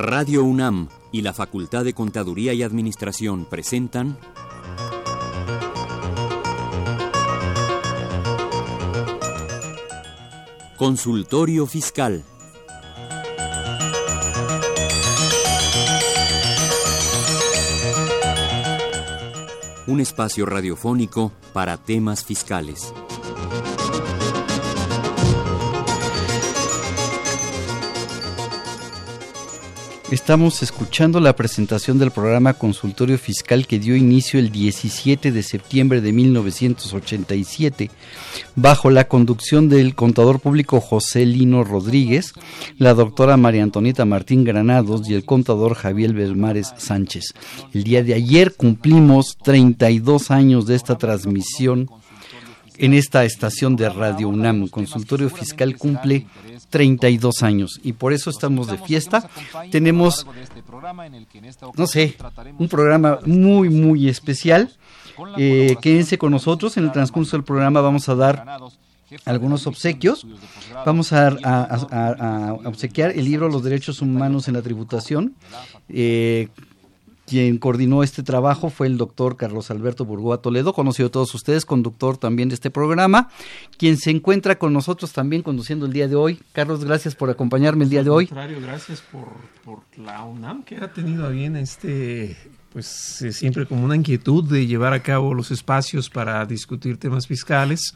Radio UNAM y la Facultad de Contaduría y Administración presentan Consultorio Fiscal. Un espacio radiofónico para temas fiscales. Estamos escuchando la presentación del programa Consultorio Fiscal que dio inicio el 17 de septiembre de 1987 bajo la conducción del contador público José Lino Rodríguez, la doctora María Antonieta Martín Granados y el contador Javier Belmares Sánchez. El día de ayer cumplimos 32 años de esta transmisión en esta estación de Radio UNAM. Consultorio Fiscal cumple 32 años y por eso estamos de fiesta. Tenemos, no sé, un programa muy, muy especial. Eh, quédense con nosotros. En el transcurso del programa vamos a dar algunos obsequios. Vamos a, obsequiar el libro Los Derechos Humanos en la Tributación. Eh, quien coordinó este trabajo fue el doctor Carlos Alberto Burgoa Toledo, conocido a todos ustedes, conductor también de este programa, quien se encuentra con nosotros también conduciendo el día de hoy. Carlos, gracias por acompañarme el día de hoy. contrario, gracias por, la UNAM que ha tenido bien este, pues eh, siempre como una inquietud de llevar a cabo los espacios para discutir temas fiscales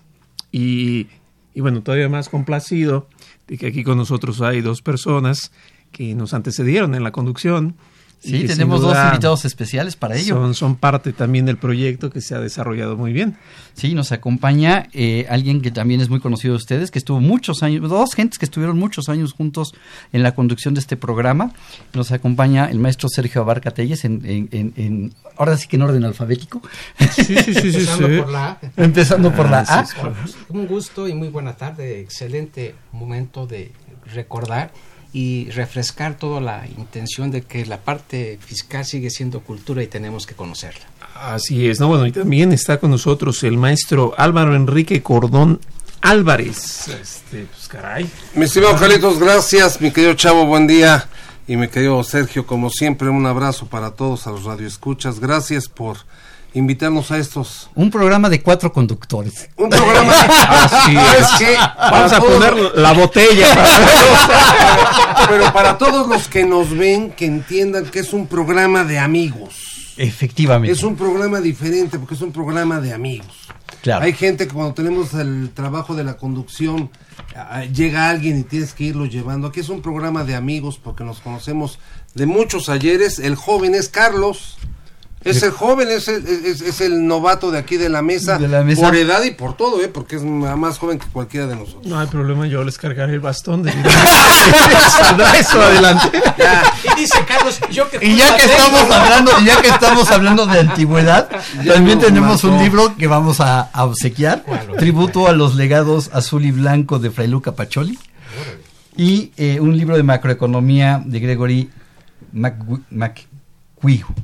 y, y bueno, todavía más complacido de que aquí con nosotros hay dos personas que nos antecedieron en la conducción Sí, tenemos dos invitados especiales para ello. Son, son, parte también del proyecto que se ha desarrollado muy bien. Sí, nos acompaña eh, alguien que también es muy conocido de ustedes, que estuvo muchos años, dos gentes que estuvieron muchos años juntos en la conducción de este programa. Nos acompaña el maestro Sergio Abarca Telles, en, en, ahora sí que en orden alfabético. Sí, sí, sí. Empezando por la A. Empezando por la ah, A. Un gusto y muy buena tarde. Excelente momento de recordar y refrescar toda la intención de que la parte fiscal sigue siendo cultura y tenemos que conocerla. Así es, ¿no? Bueno, y también está con nosotros el maestro Álvaro Enrique Cordón Álvarez. Este, pues caray. Mi estimado Carlitos, gracias. Mi querido Chavo, buen día. Y mi querido Sergio, como siempre, un abrazo para todos a los radioescuchas. Gracias por invitarnos a estos. Un programa de cuatro conductores. Un programa. Así es. Vamos a poner la botella. Pero para todos los que nos ven, que entiendan que es un programa de amigos. Efectivamente. Es un programa diferente porque es un programa de amigos. Claro. Hay gente que cuando tenemos el trabajo de la conducción, llega alguien y tienes que irlo llevando. Aquí es un programa de amigos porque nos conocemos de muchos ayeres. El joven es Carlos. Es el joven, es el, es, el novato de aquí de la, mesa, por edad y por todo, ¿eh? porque es más joven que cualquiera de nosotros. No hay problema, yo les cargaré el bastón de eso adelante. Y dice Carlos, yo que y ya que estamos hablando, ya que estamos hablando de antigüedad, también tenemos un libro que vamos a, obsequiar, tributo a los legados azul y blanco de Fray Luca Pacholi, y eh, un libro de macroeconomía de Gregory McQuihu.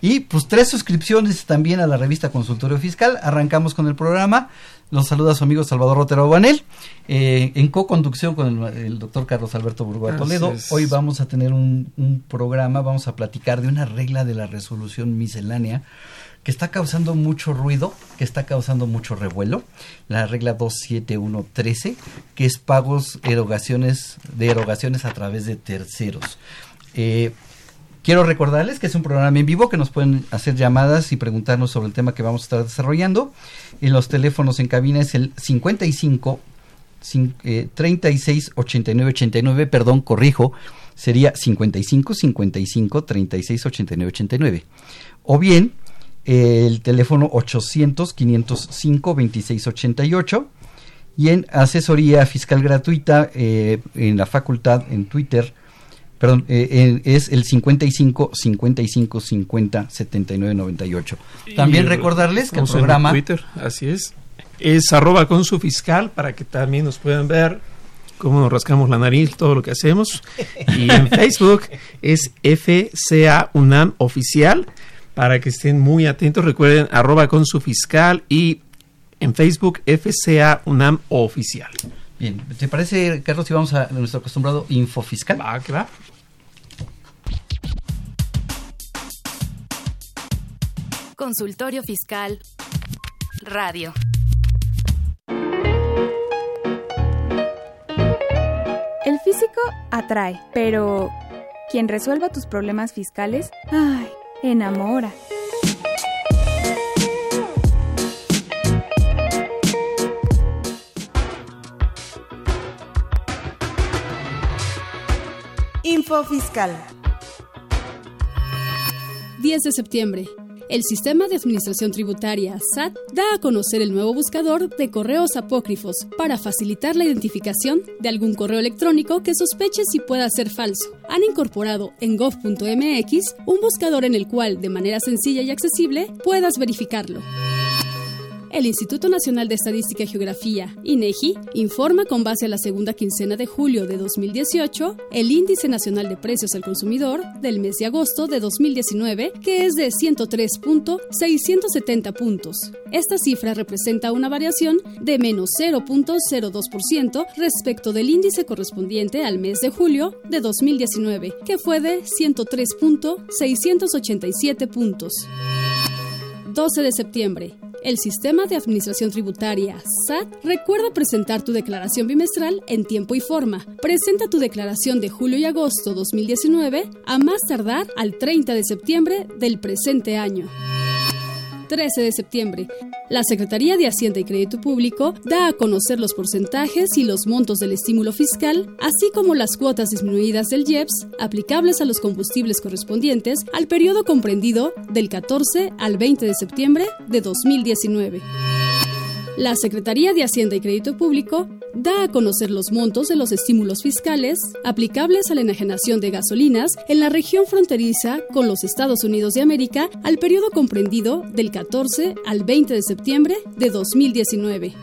Y pues tres suscripciones también a la revista Consultorio Fiscal. Arrancamos con el programa. Los saluda su amigo Salvador Rotero Banel, eh, en co-conducción con el, doctor Carlos Alberto Burgoa Toledo. Hoy vamos a tener un, programa, vamos a platicar de una regla de la resolución miscelánea que está causando mucho ruido, que está causando mucho revuelo, la regla 27113, que es pagos erogaciones de erogaciones a través de terceros. Eh, Quiero recordarles que es un programa en vivo que nos pueden hacer llamadas y preguntarnos sobre el tema que vamos a estar desarrollando. Y los teléfonos en cabina es el 55 36 89 89, perdón, corrijo, sería 55 55 36 89 89. O bien el teléfono 800 505 26 88 y en asesoría fiscal gratuita eh, en la facultad en Twitter perdón, eh, eh, es el 55 55 50 79 98. También recordarles que el programa... Twitter, así es. Es arroba con su fiscal para que también nos puedan ver cómo nos rascamos la nariz, todo lo que hacemos. Y en Facebook es FCA UNAM Oficial para que estén muy atentos. Recuerden arroba con su fiscal y en Facebook FCA UNAM Oficial. Bien, ¿te parece, Carlos, si vamos a nuestro acostumbrado info fiscal? Va, que va. Consultorio Fiscal Radio. El físico atrae, pero quien resuelva tus problemas fiscales, ay, enamora. Info Fiscal. 10 de septiembre. El Sistema de Administración Tributaria, SAT, da a conocer el nuevo buscador de correos apócrifos para facilitar la identificación de algún correo electrónico que sospeche si pueda ser falso. Han incorporado en gov.mx un buscador en el cual, de manera sencilla y accesible, puedas verificarlo. El Instituto Nacional de Estadística y Geografía, INEGI, informa con base a la segunda quincena de julio de 2018 el Índice Nacional de Precios al Consumidor del mes de agosto de 2019, que es de 103.670 puntos. Esta cifra representa una variación de menos 0.02% respecto del índice correspondiente al mes de julio de 2019, que fue de 103.687 puntos. 12 de septiembre. El Sistema de Administración Tributaria, SAT, recuerda presentar tu declaración bimestral en tiempo y forma. Presenta tu declaración de julio y agosto 2019 a más tardar al 30 de septiembre del presente año. 13 de septiembre. La Secretaría de Hacienda y Crédito Público da a conocer los porcentajes y los montos del estímulo fiscal, así como las cuotas disminuidas del IEPS aplicables a los combustibles correspondientes al periodo comprendido del 14 al 20 de septiembre de 2019. La Secretaría de Hacienda y Crédito Público da a conocer los montos de los estímulos fiscales aplicables a la enajenación de gasolinas en la región fronteriza con los Estados Unidos de América al periodo comprendido del 14 al 20 de septiembre de 2019.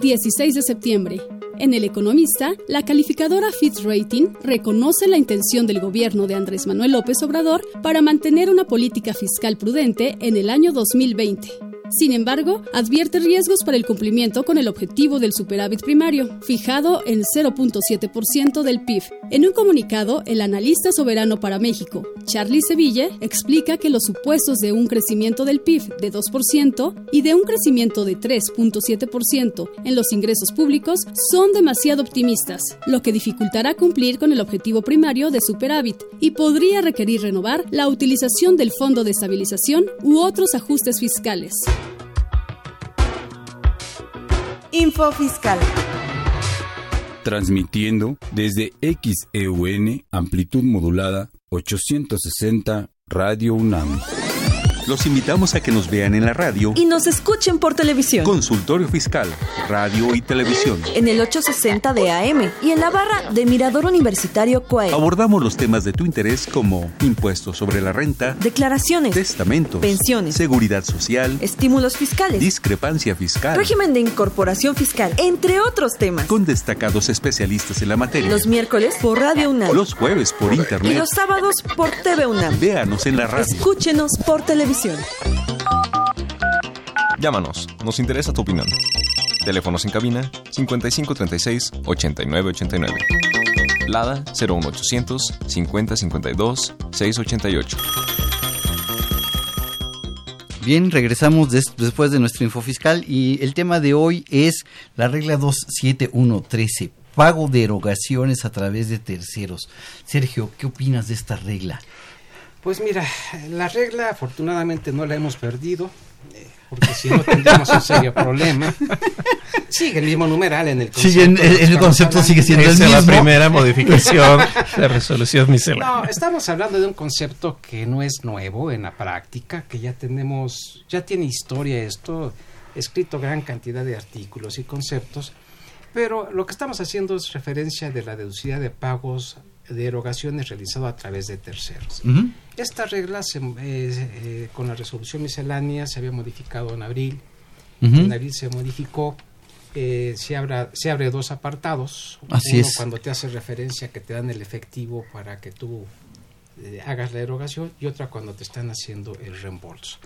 16 de septiembre. En El Economista, la calificadora Fitch Rating reconoce la intención del gobierno de Andrés Manuel López Obrador para mantener una política fiscal prudente en el año 2020 sin embargo, advierte riesgos para el cumplimiento con el objetivo del superávit primario, fijado en 0.7% del PIB. En un comunicado, el analista soberano para México, Charlie Seville, explica que los supuestos de un crecimiento del PIB de 2% y de un crecimiento de 3.7% en los ingresos públicos son demasiado optimistas, lo que dificultará cumplir con el objetivo primario de superávit y podría requerir renovar la utilización del Fondo de Estabilización u otros ajustes fiscales. Info Fiscal. Transmitiendo desde XEUN, amplitud modulada 860 Radio UNAM. Los invitamos a que nos vean en la radio y nos escuchen por televisión. Consultorio Fiscal, Radio y Televisión. En el 860 de AM y en la barra de Mirador Universitario CUAE. Abordamos los temas de tu interés como impuestos sobre la renta, declaraciones, testamentos, pensiones, seguridad social, estímulos fiscales, discrepancia fiscal, régimen de incorporación fiscal, entre otros temas. Con destacados especialistas en la materia. Los miércoles por Radio UNAM. Los jueves por internet. Y los sábados por TV UNAM. Véanos en la radio. Escúchenos por televisión. Llámanos, nos interesa tu opinión. Teléfonos en cabina 5536 8989. Lada 01800 5052 688. Bien, regresamos después de nuestro info fiscal y el tema de hoy es la regla 27113, pago de erogaciones a través de terceros. Sergio, ¿qué opinas de esta regla? Pues mira, la regla afortunadamente no la hemos perdido, eh, porque si no tendríamos un serio problema. Sigue el mismo numeral en el concepto. el, concepto sigue siendo el mismo. la primera modificación de resolución miscelánea. No, estamos hablando de un concepto que no es nuevo en la práctica, que ya tenemos, ya tiene historia esto, escrito gran cantidad de artículos y conceptos, pero lo que estamos haciendo es referencia de la deducida de pagos de erogaciones realizado a través de terceros. Esta regla se, eh, eh, con la resolución miscelánea se había modificado en abril. En abril se modificó. Eh, se, se abre dos apartados. Así Uno es. cuando te hace referencia que te dan el efectivo para que tú hagas la erogación y otra cuando te están haciendo el reembolso.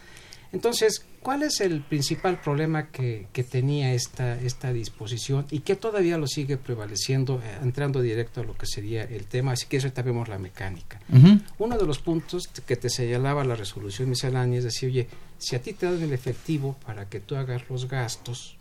Entonces, ¿cuál es el principal problema que, que, tenía esta, esta disposición y que todavía lo sigue prevaleciendo, eh, entrando directo a lo que sería el tema? Así que ahorita vemos la mecánica. Uno de los puntos que te señalaba la resolución miscelánea es decir, oye, si a ti te dan el efectivo para que tú hagas los gastos,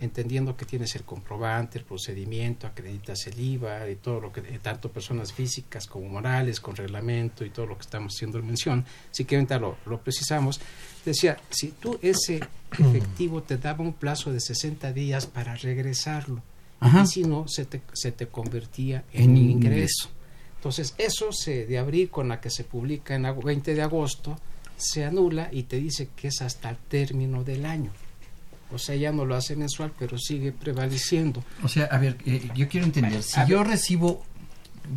entendiendo que tienes el comprobante, el procedimiento, acreditas el IVA y todo lo que, eh, tanto personas físicas como morales, con reglamento y todo lo que estamos haciendo mención, si que ahorita lo, lo precisamos, decía, si tú ese efectivo te daba un plazo de 60 días para regresarlo, y si no, se te, se te convertía en, un ingreso. Entonces, eso se, de abril con la que se publica en 20 de agosto, se anula y te dice que es hasta el término del año. O sea, ya no lo hace mensual, pero sigue prevaleciendo. O sea, a ver, eh, yo quiero entender, si yo recibo,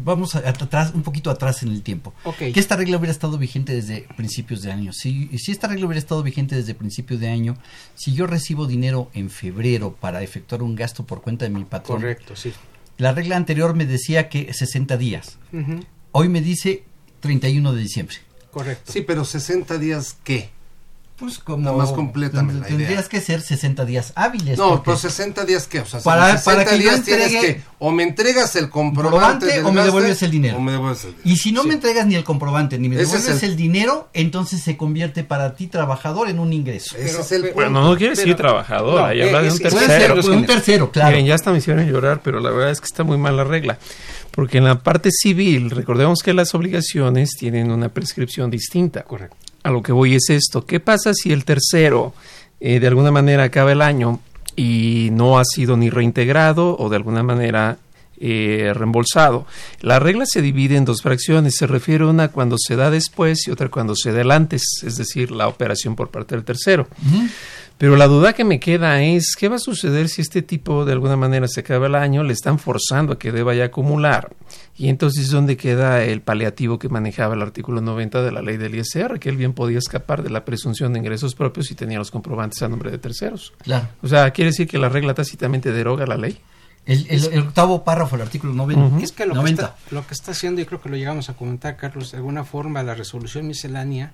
vamos a, atrás, un poquito atrás en el tiempo, que esta regla hubiera estado vigente desde principios de año. Si, si esta regla hubiera estado vigente desde principios de año, si yo recibo dinero en febrero para efectuar un gasto por cuenta de mi patrón. Correcto, sí. La regla anterior me decía que 60 días. Hoy me dice 31 de diciembre. Correcto. Sí, pero 60 días, ¿qué? Pues como más completamente la tendrías que ser 60 días hábiles. No, pero 60 días qué, o sea, para, 60 para que días tienes que o me entregas el comprobante, o me devuelves el dinero. O me devuelves el dinero. Y si no me entregas ni el comprobante ni me devuelves el... dinero, entonces se convierte para ti trabajador en un ingreso. Ese es el bueno, no quiere decir trabajador, ahí habla de un tercero. Ser, un tercero, claro. Miren, ya hasta me hicieron llorar, pero la verdad es que está muy mal la regla. Porque en la parte civil, recordemos que las obligaciones tienen una prescripción distinta. Correcto a lo que voy es esto. ¿Qué pasa si el tercero eh, de alguna manera acaba el año y no ha sido ni reintegrado o de alguna manera eh, reembolsado? La regla se divide en dos fracciones. Se refiere una cuando se da después y otra cuando se da antes, es decir, la operación por parte del tercero. Pero la duda que me queda es, ¿qué va a suceder si este tipo de alguna manera se acaba el año, le están forzando a que deba ya acumular? Y entonces, ¿dónde queda el paliativo que manejaba el artículo 90 de la ley del ISR? Que él bien podía escapar de la presunción de ingresos propios y tenía los comprobantes a nombre de terceros. Claro. O sea, ¿quiere decir que la regla tácitamente deroga la ley? El, octavo párrafo del artículo 90. Es que lo, Que está, lo que está haciendo, y creo que lo llegamos a comentar, Carlos, de alguna forma la resolución miscelánea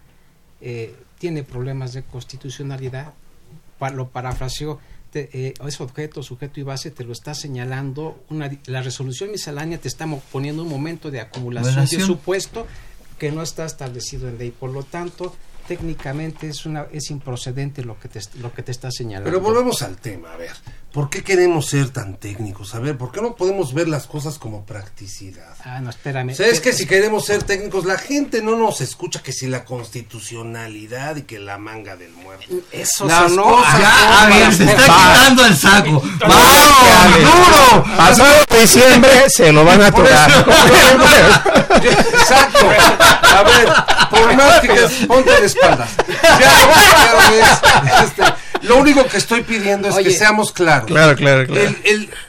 eh, tiene problemas de constitucionalidad lo parafraseó, eh, es objeto, sujeto y base, te lo está señalando, una, la resolución miscelánea te está poniendo un momento de acumulación de supuesto que no está establecido en ley. Por lo tanto, técnicamente es una es improcedente lo que te lo que te está señalando. Pero volvemos al tema, a ver. ¿Por qué queremos ser tan técnicos? A ver, ¿por qué no podemos ver las cosas como practicidad? Ah, no, espérame. ¿Sabes que si queremos ser técnicos, la gente no nos escucha que si la constitucionalidad y que la manga del muerto. Eso no. ya, a ver, se está quitando el saco. ¡Vamos, duro! Pasado diciembre se lo van a tocar. Exacto. A ver, por más que ponte de espaldas. Ya, este, lo único que estoy pidiendo es que seamos claros. Claro, claro, claro.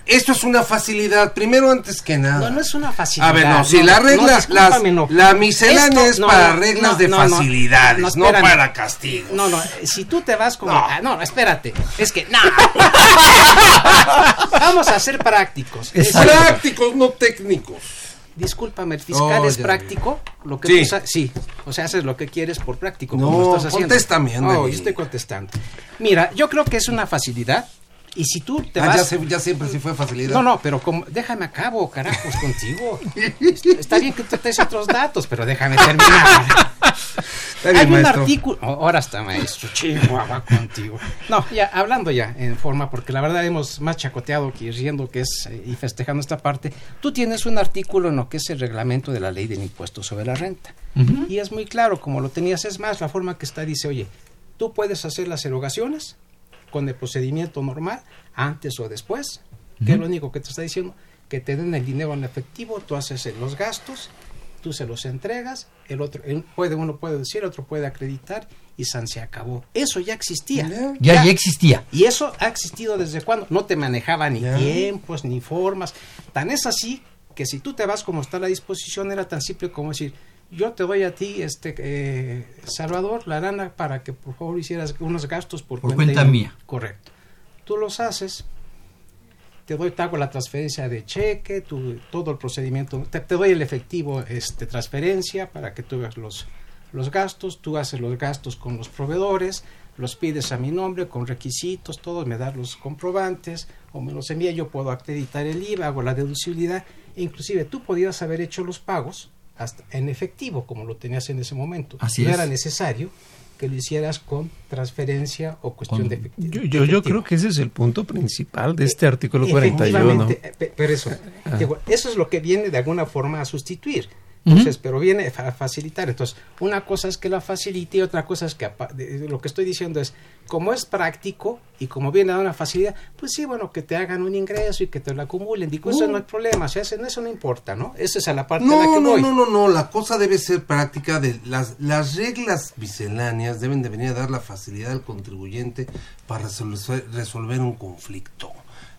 esto es una facilidad, primero antes que nada. No, no es una facilidad. A ver, no, si la regla, las, la miscelánea es para reglas de facilidades, no, para castigos. No, no, si tú te vas como... Ah, no, espérate, es que... No. Vamos a ser prácticos. Prácticos, no técnicos discúlpame, el fiscal oh, es práctico, lo que sí. sí, o sea, haces lo que quieres por práctico, no, como estás haciendo. Contéstame, oh, yo estoy contestando. Mira, yo creo que es una facilidad y si tú te ah, vas... Ya, ya, siempre sí fue facilidad. No, no, pero como, déjame a cabo, carajos, contigo. Está bien que tú te otros datos, pero déjame terminar. Hay un artículo... Oh, ahora está, maestro, chihuahua contigo. No, ya, hablando ya en forma, porque la verdad hemos más chacoteado que riendo que es eh, y festejando esta parte. Tú tienes un artículo en lo que es el reglamento de la ley del impuesto sobre la renta. Y es muy claro, como lo tenías, es más, la forma que está dice, oye, tú puedes hacer las erogaciones con el procedimiento normal, antes o después, que es lo único que te está diciendo, que te den el dinero en efectivo, tú haces los gastos, tú se los entregas, el otro puede uno puede decir, el otro puede acreditar y San se acabó. Eso ya existía. Ya, ya, existía. Y eso ha existido desde cuando no te manejaba ni tiempos ni formas. Tan es así que si tú te vas como está la disposición era tan simple como decir, yo te doy a ti, este eh, Salvador, la lana para que por favor hicieras unos gastos por, cuenta, mía. Correcto. Tú los haces, te doy, te hago la transferencia de cheque, todo el procedimiento, te, doy el efectivo, este, transferencia para que tú hagas los, los gastos, tú haces los gastos con los proveedores, los pides a mi nombre con requisitos, todos, me das los comprobantes o me los envía, yo puedo acreditar el IVA, hago la deducibilidad, e inclusive tú podías haber hecho los pagos hasta en efectivo, como lo tenías en ese momento. Así no es. era necesario que lo hicieras con transferencia o cuestión Con- de efectivo. Yo, yo, yo creo que ese es el punto principal de este artículo 41. Efectivamente, eh, pe- pero eso, Ah. digo, eso es lo que viene de alguna forma a sustituir. Entonces, pero viene a facilitar. Entonces, una cosa es que la facilite y otra cosa es que de- de lo que estoy diciendo es, como es práctico y como viene a dar una facilidad, pues sí, bueno, que te hagan un ingreso y que te lo acumulen. Digo, eso Uh. no hay problema, o sea, eso, eso no importa, ¿no? Esa es a la parte a la No, que no, voy. no, no, no, la cosa debe ser práctica de las, las reglas misceláneas deben de venir a dar la facilidad al contribuyente para resolver, resolver un conflicto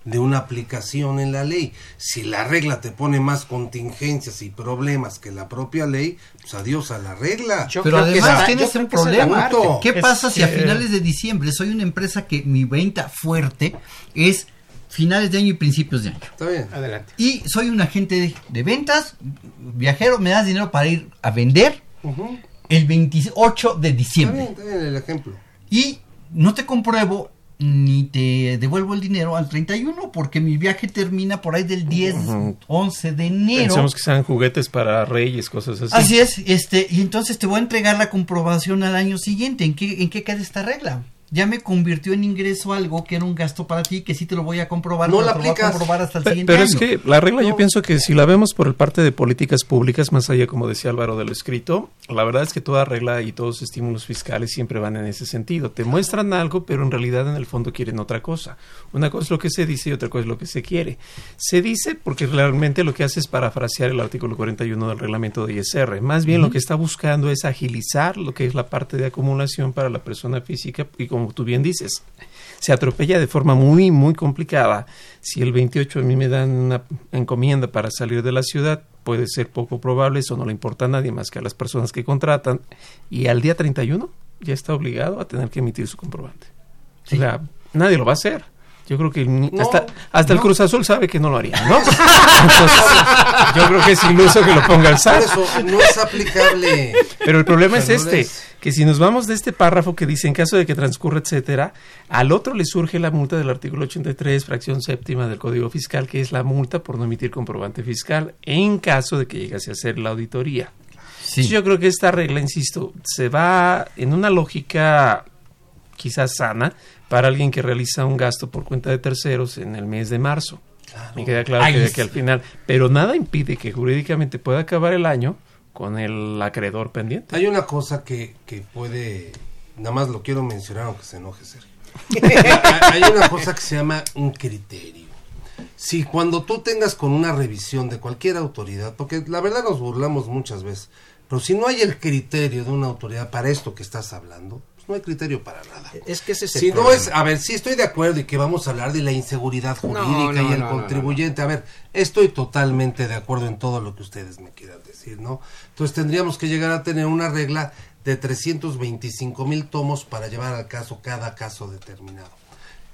de una aplicación en la ley. Si la regla te pone más contingencias y problemas que la propia ley, pues adiós a la regla. Pero además tienes un problema. ¿Qué pasa si a finales de diciembre soy una empresa que mi venta fuerte es finales de año y principios de año? Está bien. Adelante. Y soy un agente de, de ventas, viajero, me das dinero para ir a vender el 28 de Está diciembre. bien, está bien el ejemplo. Y no te compruebo ni te devuelvo el dinero al 31 porque mi viaje termina por ahí del 10, 11 de enero. Pensamos que sean juguetes para reyes, cosas así. Así es, este, y entonces te voy a entregar la comprobación al año siguiente. ¿En qué, en qué queda esta regla? Ya me convirtió en ingreso algo que era un gasto para ti, que sí te lo voy a comprobar, No pero la te lo voy a comprobar hasta el Pe- siguiente Pero año. es que la regla yo pienso que si la vemos por el parte de políticas públicas, más allá como decía Álvaro de lo escrito, la verdad es que toda regla y todos los estímulos fiscales siempre van en ese sentido. Te muestran algo, pero en realidad en el fondo quieren otra cosa. Una cosa es lo que se dice y otra cosa es lo que se quiere. Se dice porque realmente lo que hace es parafrasear el artículo 41 del reglamento de ISR. Más bien lo que está buscando es agilizar lo que es la parte de acumulación para la persona física y como tú bien dices, se atropella de forma muy, muy complicada. Si el 28 a mí me dan una encomienda para salir de la ciudad, puede ser poco probable, eso no le importa a nadie más que a las personas que contratan, y al día 31 ya está obligado a tener que emitir su comprobante. O sea, nadie lo va a hacer. Yo creo que No, hasta, hasta el. Cruz Azul sabe que no lo haría, ¿no? Entonces, yo creo que es iluso que lo ponga el Por SAT. eso no es aplicable. Pero el problema es este, es- que si nos vamos de este párrafo que dice en caso de que transcurra, etcétera, al otro le surge la multa del artículo 83, fracción séptima del Código Fiscal, que es la multa por no emitir comprobante fiscal en caso de que llegase a hacer la auditoría. Entonces, Yo creo que esta regla, insisto, se va en una lógica quizás sana para alguien que realiza un gasto por cuenta de terceros en el mes de marzo. Me queda claro que al final, pero nada impide que jurídicamente pueda acabar el año con el acreedor pendiente. Hay una cosa que, que puede, nada más lo quiero mencionar aunque se enoje Sergio. Hay una cosa que se llama un criterio. Si cuando tú tengas con una revisión de cualquier autoridad, porque la verdad nos burlamos muchas veces, pero si no hay el criterio de una autoridad para esto que estás hablando, no hay criterio para nada. Es que ese es el Si no problema. es, a ver, sí estoy de acuerdo y que vamos a hablar de la inseguridad jurídica no, y el no, no, contribuyente. A ver, estoy totalmente de acuerdo en todo lo que ustedes me quieran decir, ¿no? Entonces tendríamos que llegar a tener una regla de 325 mil tomos para llevar al caso cada caso determinado.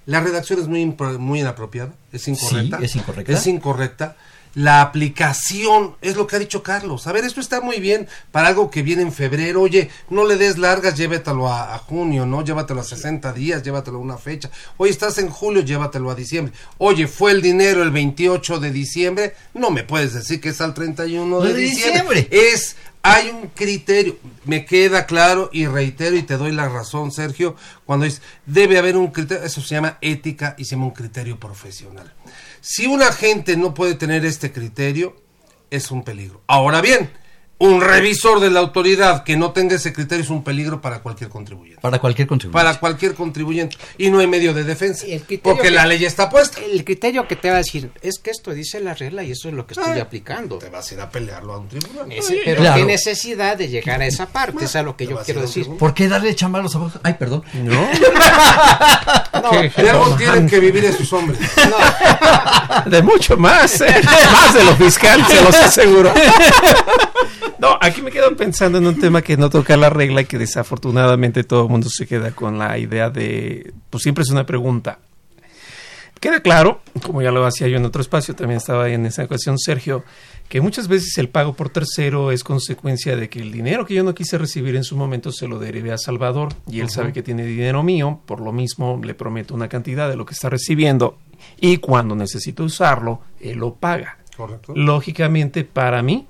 La redacción es muy, impro- muy inapropiada, es incorrecta. es incorrecta. Es incorrecta. La aplicación es lo que ha dicho Carlos. A ver, esto está muy bien para algo que viene en febrero. Oye, no le des largas, llévatelo a, a junio, ¿no? Llévatelo a 60 días, llévatelo a una fecha. Oye, estás en julio, llévatelo a diciembre. Oye, fue el dinero el 28 de diciembre. No me puedes decir que es al 31 de, De diciembre. diciembre. Es, hay un criterio. Me queda claro y reitero y te doy la razón, Sergio, cuando dices, debe haber un criterio. Eso se llama ética y se llama un criterio profesional. Si una gente no puede tener este criterio, es un peligro. Ahora bien, un revisor de la autoridad que no tenga ese criterio es un peligro para cualquier contribuyente. Para cualquier contribuyente. Para cualquier contribuyente. Y no hay medio de defensa. Porque que- la ley está puesta. El criterio que te va a decir es que esto dice la regla y eso es lo que estoy Ah, aplicando. Te vas a ir a pelearlo a un tribunal. Ese- pero Claro. qué necesidad de llegar a esa parte, es a lo que yo quiero decir. ¿Por qué darle chamba a los abogados? Ay, perdón. ¿No? Y algo tienen que vivir esos hombres. De mucho más, ¿eh? más de lo fiscal, se los aseguro. No, aquí me quedo pensando en un tema que no toca la regla y que desafortunadamente todo el mundo se queda con la idea de, pues siempre es una pregunta. queda claro, como ya lo hacía yo en otro espacio, también estaba en esa ocasión Sergio, que muchas veces el pago por tercero es consecuencia de que el dinero que yo no quise recibir en su momento se lo derive a Salvador y él sabe que tiene dinero mío, por lo mismo le prometo una cantidad de lo que está recibiendo y cuando necesito usarlo, él lo paga. Correcto. Lógicamente, para mí,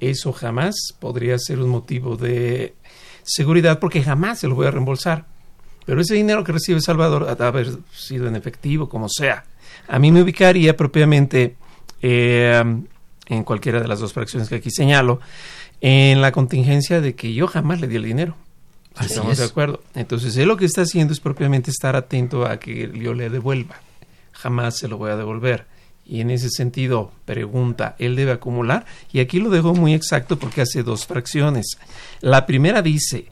eso jamás podría ser un motivo de seguridad porque jamás se lo voy a reembolsar. Pero ese dinero que recibe Salvador, a haber sido en efectivo, como sea, a mí me ubicaría propiamente eh, en cualquiera de las dos fracciones que aquí señalo, en la contingencia de que yo jamás le di el dinero. Estamos de acuerdo. Entonces, él lo que está haciendo es propiamente estar atento a que yo le devuelva. Jamás se lo voy a devolver. Y en ese sentido, pregunta, ¿él debe acumular? Y aquí lo dejo muy exacto porque hace dos fracciones. La primera dice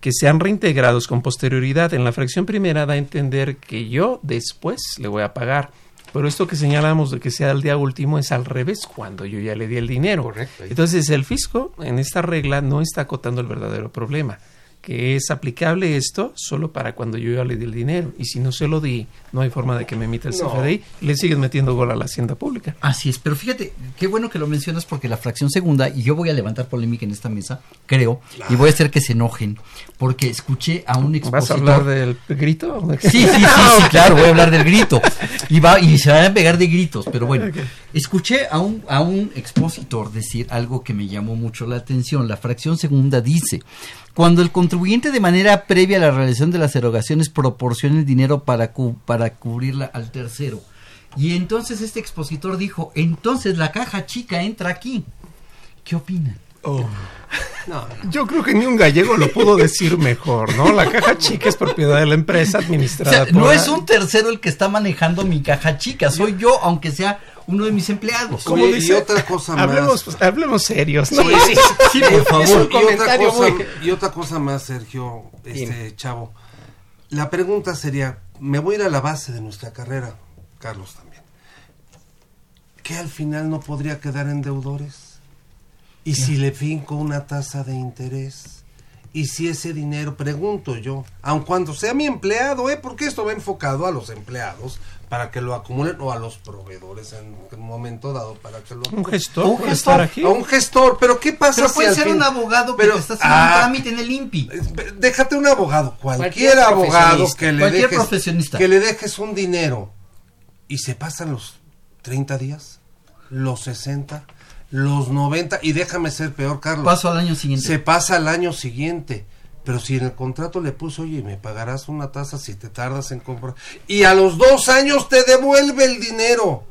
que sean reintegrados con posterioridad. En la fracción primera da a entender que yo después le voy a pagar. Pero esto que señalamos de que sea el día último es al revés, cuando yo ya le di el dinero. Correcto. Entonces el fisco en esta regla no está acotando el verdadero problema que es aplicable esto solo para cuando yo ya le di el dinero. Y si no se lo di, no hay forma de que me emita el CFDI. Le siguen metiendo gol a la hacienda pública. Así es, pero fíjate, qué bueno que lo mencionas porque la fracción segunda, y yo voy a levantar polémica en esta mesa, creo, y voy a hacer que se enojen, porque escuché a un expositor... ¿Vas a hablar del grito? Sí, sí, sí, sí, claro, voy a hablar del grito. Y, va, y se van a pegar de gritos, pero bueno, escuché a un, a un expositor decir algo que me llamó mucho la atención. La fracción segunda dice cuando el contribuyente de manera previa a la realización de las erogaciones proporcione el dinero para, para cubrirla al tercero. Y entonces este expositor dijo, entonces la caja chica entra aquí. ¿Qué opinan? Oh. No, yo creo que ni un gallego lo pudo decir mejor, ¿no? La caja chica es propiedad de la empresa administrada. no es un tercero el que está manejando mi caja chica, soy yo, aunque sea uno de mis empleados. Como dice, y otra cosa más. Hablemos, hablemos serios. Sí, sí, sí, por favor. Y otra, cosa, y otra cosa más, Sergio, este chavo. La pregunta sería, me voy a ir a la base de nuestra carrera, Carlos también. ¿Qué al final no podría quedar en deudores? ¿Y si le finco una tasa de interés? ¿Y si ese dinero, pregunto yo, aun cuando sea mi empleado, ¿eh? porque esto va enfocado a los empleados, para que lo acumulen o a los proveedores en un momento dado para que lo un gestor un gestor aquí? un gestor pero qué pasa pero puede ser un abogado pero que está haciendo un ah, trámite en el INPI déjate un abogado cualquier, abogado que le dejes profesionista. que le dejes un dinero y se pasan los 30 días los 60 los 90 y déjame ser peor Carlos paso al año siguiente se pasa al año siguiente pero si en el contrato le puso, oye, me pagarás una tasa si te tardas en comprar. Y a los dos años te devuelve el dinero.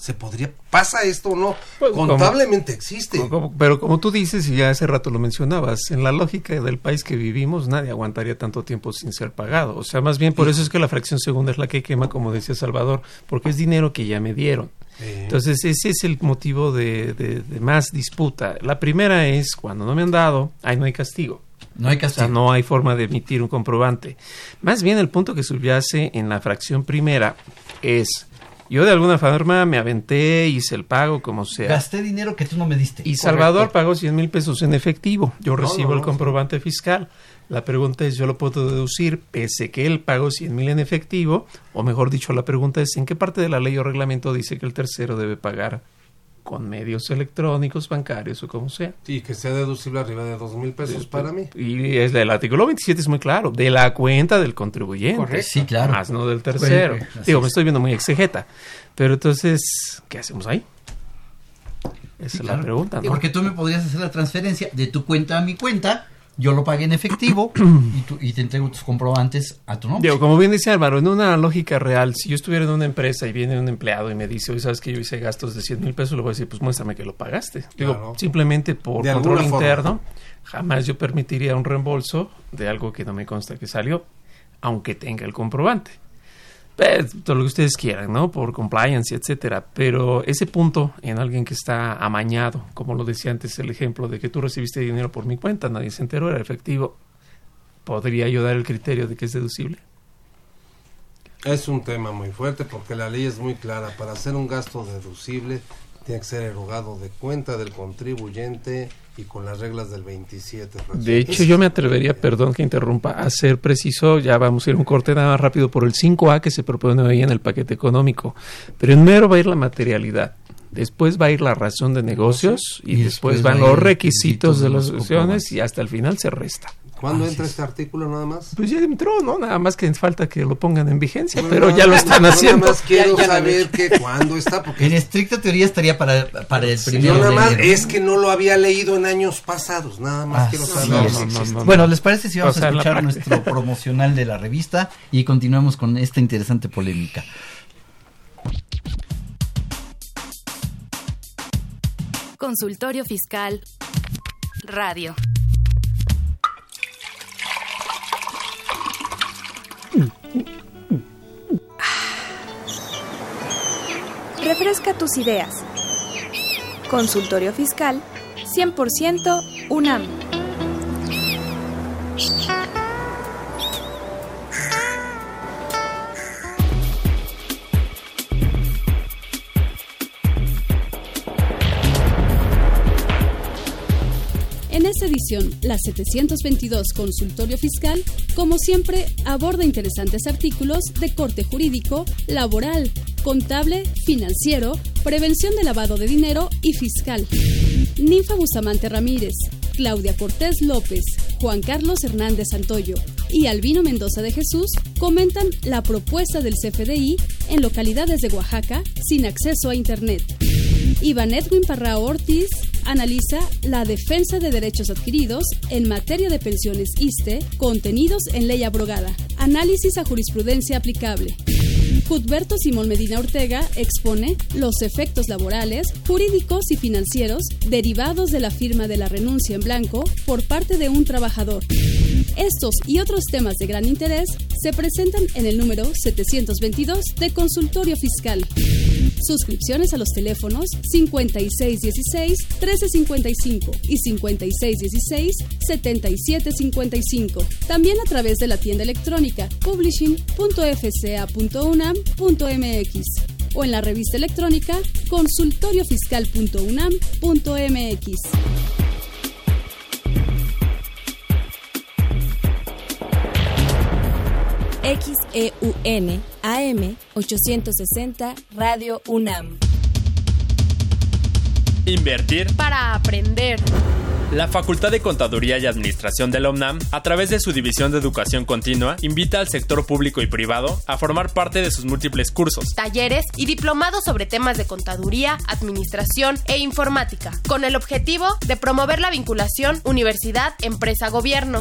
¿Se podría, pasa esto o no? Pues, Contablemente existe. pero como tú dices, y ya hace rato lo mencionabas, en la lógica del país que vivimos, nadie aguantaría tanto tiempo sin ser pagado. O sea, más bien por eso es que la fracción segunda es la que quema, como decía Salvador, porque es dinero que ya me dieron. Entonces, ese es el motivo de, de más disputa. La primera es, cuando no me han dado, ahí no hay castigo. No hay castigo. no hay forma de emitir un comprobante. Más bien el punto que subyace en la fracción primera es yo de alguna forma me aventé, hice el pago, como sea. Gasté dinero que tú no me diste. Y Salvador pagó 100 mil pesos en efectivo. Yo recibo el comprobante fiscal. La pregunta es, ¿yo lo puedo deducir pese que él pagó 100 mil en efectivo? O mejor dicho, la pregunta es, ¿en qué parte de la ley o reglamento dice que el tercero debe pagar con medios electrónicos, bancarios o como sea. Sí, que sea deducible arriba de dos mil pesos para mí. Y es el artículo 27 es muy claro, de la cuenta del contribuyente. Correcto. Sí, claro. Más no del tercero. Digo, me estoy viendo muy exegeta. Pero entonces, ¿qué hacemos ahí? Esa es la pregunta. Porque tú me podrías hacer la transferencia de tu cuenta a mi cuenta yo lo pagué en efectivo y, te entrego tus comprobantes a tu nombre. Digo, como bien dice Álvaro, en una lógica real, si yo estuviera en una empresa y viene un empleado y me dice, oye, sabes que yo hice gastos de 100 mil pesos, le voy a decir, pues muéstrame que lo pagaste. Digo, simplemente por control interno, jamás yo permitiría un reembolso de algo que no me consta que salió, aunque tenga el comprobante. Pues, todo lo que ustedes quieran, ¿no? Por compliance, etcétera. Pero ese punto en alguien que está amañado, como lo decía antes el ejemplo de que tú recibiste dinero por mi cuenta, nadie se enteró, era efectivo, ¿podría ayudar el criterio de que es deducible? Es un tema muy fuerte porque la ley es muy clara. Para hacer un gasto deducible tiene que ser erogado de cuenta del contribuyente y con las reglas del 27. De hecho, yo me atrevería, perdón que interrumpa, a ser preciso, ya vamos a ir un corte nada más rápido por el 5A que se propone ahí en el paquete económico. Primero va a ir la materialidad, después va a ir la razón de negocios y, después, van los requisitos de las opciones y hasta el final se resta. ¿Cuándo entra este artículo nada más? Pues ya entró, ¿no? Nada más que falta que lo pongan en vigencia, pero ya lo están haciendo. Nada más quiero saber que cuándo está. Porque en estricta teoría estaría para, para el primero nada más es que no lo había leído en años pasados, nada más ah, quiero saber. bueno, ¿les parece si vamos a escuchar nuestro promocional de la revista y continuamos con esta interesante polémica? Consultorio Fiscal Radio. Refresca tus ideas. Consultorio Fiscal 100% UNAM. La 722 Consultorio Fiscal, como siempre, aborda interesantes artículos de corte jurídico, laboral, contable, financiero, prevención de lavado de dinero y fiscal. Ninfa Bustamante Ramírez, Claudia Cortés López, Juan Carlos Hernández Santoyo y Albino Mendoza de Jesús comentan la propuesta del CFDI en localidades de Oaxaca sin acceso a Internet. Iván Edwin Parrao Ortiz analiza la defensa de derechos adquiridos en materia de pensiones ISTE contenidos en ley abrogada. Análisis a jurisprudencia aplicable. Cudberto Simón Medina Ortega expone los efectos laborales, jurídicos y financieros derivados de la firma de la renuncia en blanco por parte de un trabajador. Estos y otros temas de gran interés se presentan en el número 722 de Consultorio Fiscal. Suscripciones a los teléfonos 5616-1355 y 5616-7755. También a través de la tienda electrónica publishing.fca.unam.mx o en la revista electrónica consultoriofiscal.unam.mx. XEUN AM 860 Radio UNAM. Invertir para aprender. La Facultad de Contaduría y Administración de la UNAM, a través de su División de Educación Continua, invita al sector público y privado a formar parte de sus múltiples cursos, talleres y diplomados sobre temas de contaduría, administración e informática, con el objetivo de promover la vinculación universidad-empresa-gobierno.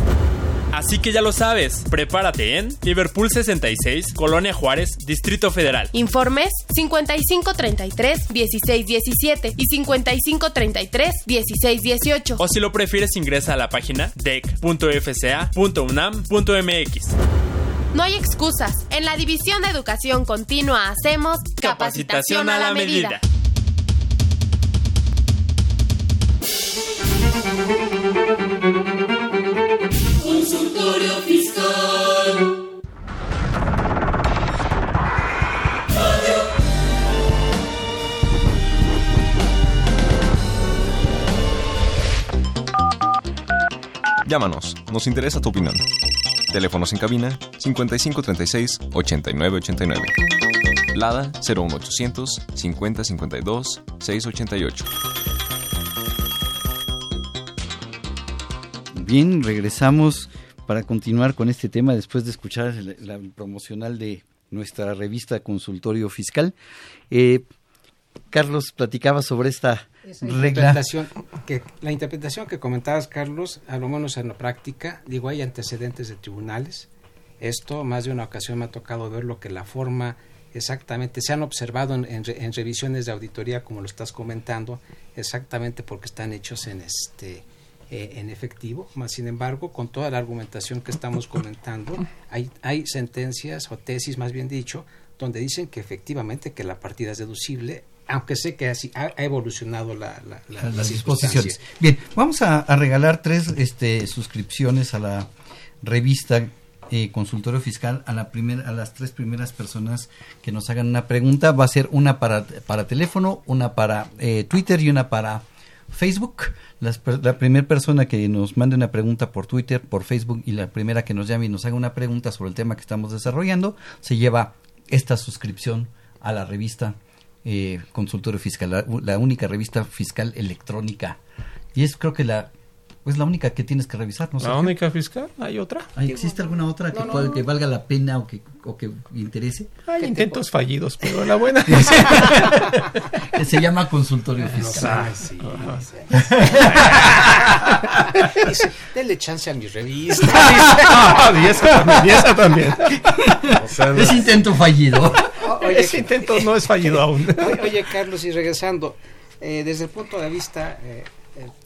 Así que ya lo sabes, prepárate en Liverpool 66, Colonia Juárez, Distrito Federal. Informes 5533-1617 y 5533-1618. O si lo prefieres ingresa a la página dec.fca.unam.mx. No hay excusas. En la División de Educación Continua hacemos capacitación, a la medida. Fiscal. Llámanos, nos interesa tu opinión. Teléfonos en cabina 5536 8989. Lada 01800 5052 688. Bien, regresamos para continuar con este tema después de escuchar la, promocional de nuestra revista Consultorio Fiscal. Eh, Carlos platicaba sobre esta regla. que, la interpretación que comentabas, Carlos, a lo menos en la práctica, digo, hay antecedentes de tribunales. Esto, más de una ocasión me ha tocado ver lo que la forma exactamente, se han observado en, en revisiones de auditoría, como lo estás comentando, exactamente porque están hechos en este eh, en efectivo, más sin embargo, con toda la argumentación que estamos comentando, hay, hay sentencias o tesis, más bien dicho, donde dicen que efectivamente que la partida es deducible, aunque sé que así ha, evolucionado la, las disposiciones. Bien, vamos a, regalar tres este, suscripciones a la revista eh, consultorio fiscal a la primer, a las tres primeras personas que nos hagan una pregunta. Va a ser una para, para teléfono, una para eh, Twitter y una para Facebook. la primera persona que nos mande una pregunta por Twitter, por Facebook y la primera que nos llame y nos haga una pregunta sobre el tema que estamos desarrollando, se lleva esta suscripción a la revista eh, Consultorio Fiscal, la única revista fiscal electrónica. Y es creo que la es la única que tienes que revisar, ¿no? ¿La única fiscal? ¿Hay otra? ¿Existe alguna otra que, que valga la pena o que, o que interese? Hay intentos fallidos, pero la buena. Se llama consultorio fiscal. Denle chance a mi revista. y esa también. es intento fallido. Ese intento no es fallido aún. Oye, Carlos, y regresando, eh, desde el punto de vista... Eh,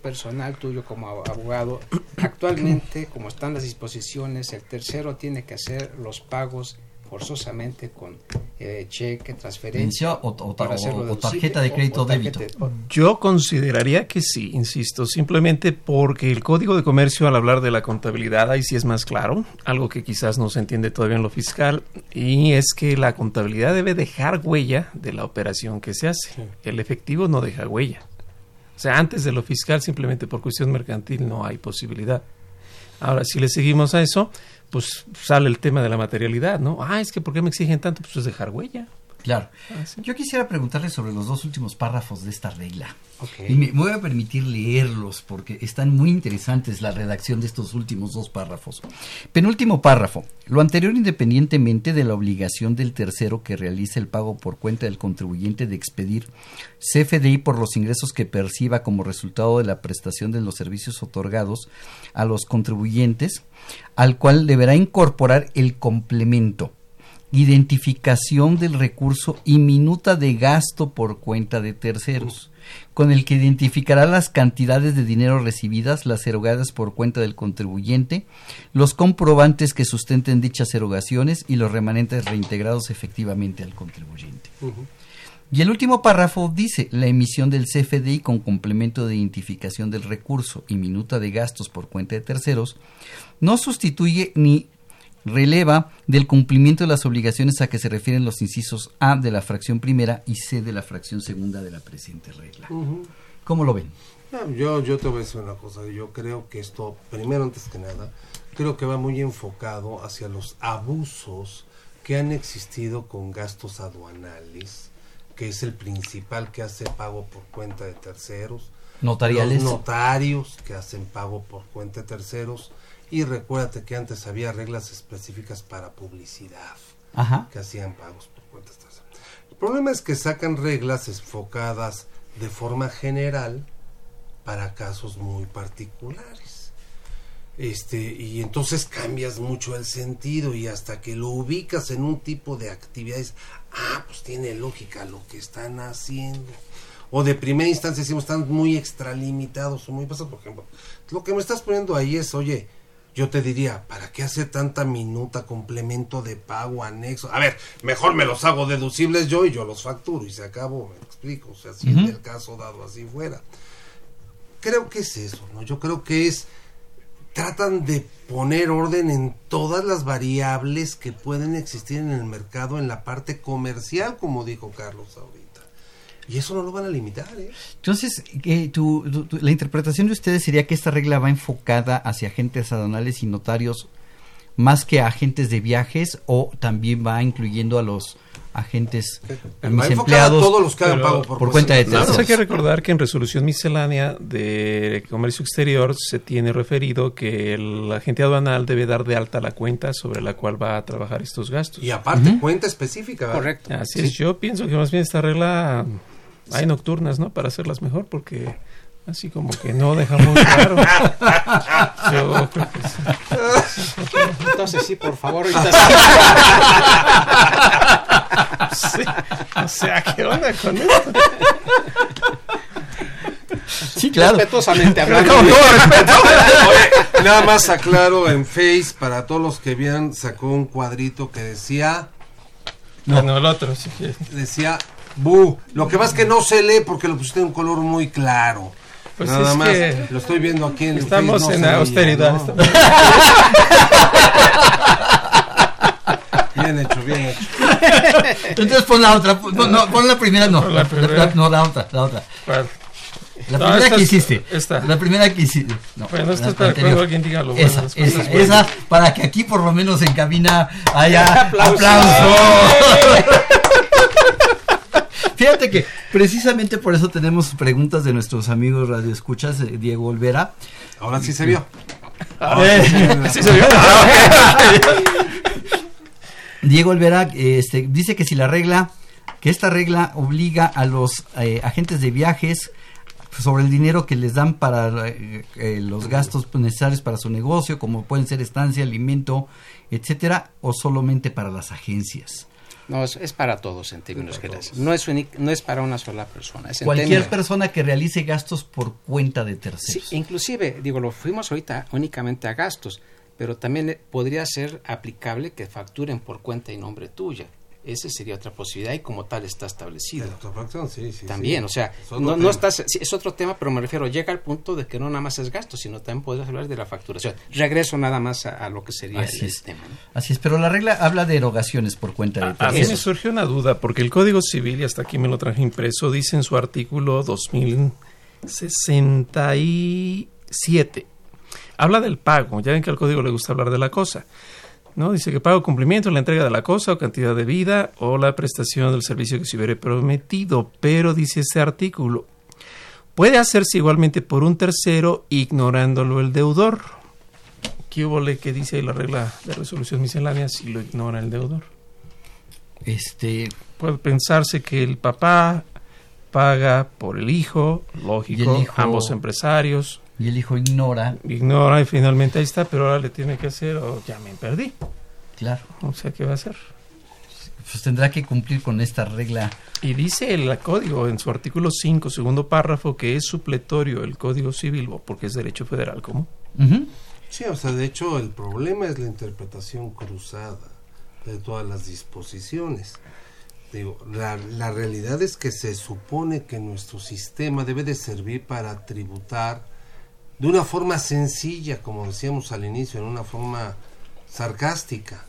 personal tuyo como abogado, actualmente, como están las disposiciones, el tercero tiene que hacer los pagos forzosamente con eh, cheque, transferencia o, tarjeta de crédito o débito. Yo consideraría que sí, insisto, simplemente porque el Código de Comercio al hablar de la contabilidad ahí sí es más claro, algo que quizás no se entiende todavía en lo fiscal, y es que la contabilidad debe dejar huella de la operación que se hace. El efectivo no deja huella. O sea, antes de lo fiscal, simplemente por cuestión mercantil, no hay posibilidad. Ahora, si le seguimos a eso, pues sale el tema de la materialidad, ¿no? Ah, es que ¿por qué me exigen tanto? Pues es dejar huella. Claro. Ah, Yo quisiera preguntarle sobre los dos últimos párrafos de esta regla. Y me voy a permitir leerlos porque están muy interesantes la redacción de estos últimos dos párrafos. Penúltimo párrafo. Lo anterior independientemente de la obligación del tercero que realice el pago por cuenta del contribuyente de expedir CFDI por los ingresos que perciba como resultado de la prestación de los servicios otorgados a los contribuyentes, al cual deberá incorporar el complemento identificación del recurso y minuta de gasto por cuenta de terceros, con el que identificará las cantidades de dinero recibidas, las erogadas por cuenta del contribuyente, los comprobantes que sustenten dichas erogaciones y los remanentes reintegrados efectivamente al contribuyente. Y el último párrafo dice, la emisión del CFDI con complemento de identificación del recurso y minuta de gastos por cuenta de terceros no sustituye ni releva del cumplimiento de las obligaciones a que se refieren los incisos A de la fracción primera y C de la fracción segunda de la presente regla. ¿Cómo lo ven? yo, yo te voy a decir una cosa, yo creo que esto, primero antes que nada, creo que va muy enfocado hacia los abusos que han existido con gastos aduanales, que es el principal que hace pago por cuenta de terceros. Notariales. Los notarios que hacen pago por cuenta de terceros y recuérdate que antes había reglas específicas para publicidad, que hacían pagos por cuentas. El problema es que sacan reglas enfocadas de forma general para casos muy particulares. Este, y entonces cambias mucho el sentido y hasta que lo ubicas en un tipo de actividades, ah, pues tiene lógica lo que están haciendo. O de primera instancia decimos, están muy extralimitados o muy pasados, por ejemplo. Lo que me estás poniendo ahí es, oye, yo te diría, ¿para qué hacer tanta minuta, complemento de pago, anexo? A ver, mejor me los hago deducibles yo y yo los facturo y se acabó, me explico, o sea, si en el caso dado así fuera. Creo que es eso, ¿no? Yo creo que es, tratan de poner orden en todas las variables que pueden existir en el mercado en la parte comercial, como dijo Carlos ahorita. Y eso no lo van a limitar. ¿eh? Entonces, eh, la interpretación de ustedes sería que esta regla va enfocada hacia agentes aduanales y notarios más que a agentes de viajes o también va incluyendo a los agentes a mis empleados todos los que pago por, cuenta de terceros. hay que recordar que en resolución miscelánea de comercio exterior se tiene referido que el agente aduanal debe dar de alta la cuenta sobre la cual va a trabajar estos gastos. Y aparte, cuenta específica. Correcto. Así es. Yo pienso que más bien esta regla hay nocturnas, ¿no? Para hacerlas mejor, porque así como que no dejamos claro. Yo creo que sí. Entonces sí, por favor. sí. O sea, ¿qué onda con esto? Sí, claro. Respetuosamente hablando. nada más aclaro en Face, para todos los que vieran, sacó un cuadrito que decía... No, no, el otro, sí. Decía Bu, lo que pasa es que no se lee porque lo pusiste en un color muy claro. Pues Nada más, lo estoy viendo aquí en Estamos en austeridad. Bien hecho, bien hecho. Entonces pon la otra, pon, no, pon la primera, no, la, la, no, la otra, la otra. La primera que hiciste. Esta. La primera que hiciste. No, bueno, esta es para que alguien diga lo esa, bueno. Esa, esa, para que aquí por lo menos en cabina haya aplauso. Fíjate que precisamente por eso tenemos preguntas de nuestros amigos radioescuchas, eh, Diego Olvera. Ahora sí se vio. Eh, ¿Sí se vio? Diego Olvera este, dice que si la regla, que esta regla obliga a los eh, agentes de viajes sobre el dinero que les dan para eh, eh, los gastos necesarios para su negocio, como pueden ser estancia, alimento, etcétera, o solamente para las agencias. No, es, es para todos en términos generales. No es, no es para una sola persona. Es Cualquier términos... persona que realice gastos por cuenta de terceros. Sí, inclusive, digo, lo fuimos ahorita únicamente a gastos, pero también podría ser aplicable que facturen por cuenta y nombre tuya. Esa sería otra posibilidad y como tal está establecido. Sí, sí, también, sí. o sea, es no, no estás, sí, es otro tema, pero me refiero, llega al punto de que no nada más es gasto, sino también podrías hablar de la facturación. Regreso nada más a, a lo que sería Así el es. tema. ¿no? Así es, pero la regla habla de erogaciones por cuenta de A, a mí me surgió una duda, porque el Código Civil, y hasta aquí me lo traje impreso, dice en su artículo 2067, habla del pago, ya ven que al Código le gusta hablar de la cosa. ¿No? Dice que pago cumplimiento, la entrega de la cosa o cantidad de vida o la prestación del servicio que se hubiere prometido. Pero dice este artículo, puede hacerse igualmente por un tercero ignorándolo el deudor. ¿Qué hubo que dice ahí la regla de resolución miscelánea si lo ignora el deudor? Este puede pensarse que el papá paga por el hijo, lógico, el hijo, ambos empresarios. Y el hijo ignora. Ignora y finalmente ahí está, pero ahora le tiene que hacer o ya me perdí. Claro. O sea, ¿qué va a hacer? Pues tendrá que cumplir con esta regla. Y dice el código en su artículo 5, segundo párrafo, que es supletorio el Código Civil, porque es derecho federal común. Uh -huh. Sí, o sea, de hecho el problema es la interpretación cruzada de todas las disposiciones. Digo, la, la, realidad es que se supone que nuestro sistema debe de servir para tributar de una forma sencilla, como decíamos al inicio, en una forma sarcástica,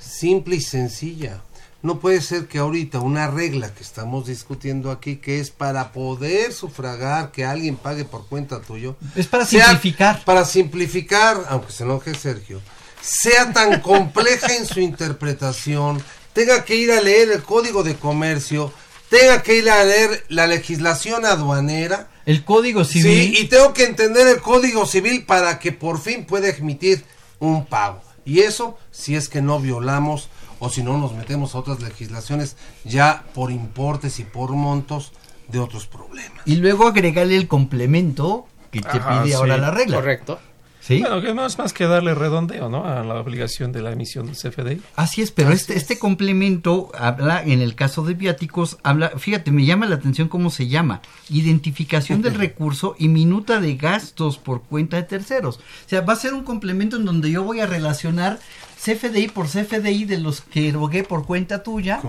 simple y sencilla. No puede ser que ahorita una regla que estamos discutiendo aquí, que es para poder sufragar que alguien pague por cuenta tuyo, es para simplificar. Para simplificar, aunque se enoje Sergio, sea tan compleja en su interpretación, tenga que ir a leer el código de comercio, tenga que ir a leer la legislación aduanera. El código civil. Sí, y tengo que entender el código civil para que por fin pueda emitir un pago. Y eso si es que no violamos o si no nos metemos a otras legislaciones ya por importes y por montos de otros problemas. Y luego agregarle el complemento que te Ajá, pide sí, ahora la regla. Correcto. ¿Sí? Bueno, que no es más que darle redondeo, ¿no? A la obligación de la emisión del CFDI. Así es, pero Así este, es. este complemento habla, en el caso de viáticos, habla, fíjate, me llama la atención cómo se llama, identificación del recurso y minuta de gastos por cuenta de terceros. O sea, va a ser un complemento en donde yo voy a relacionar CFDI por CFDI de los que erogué por cuenta tuya,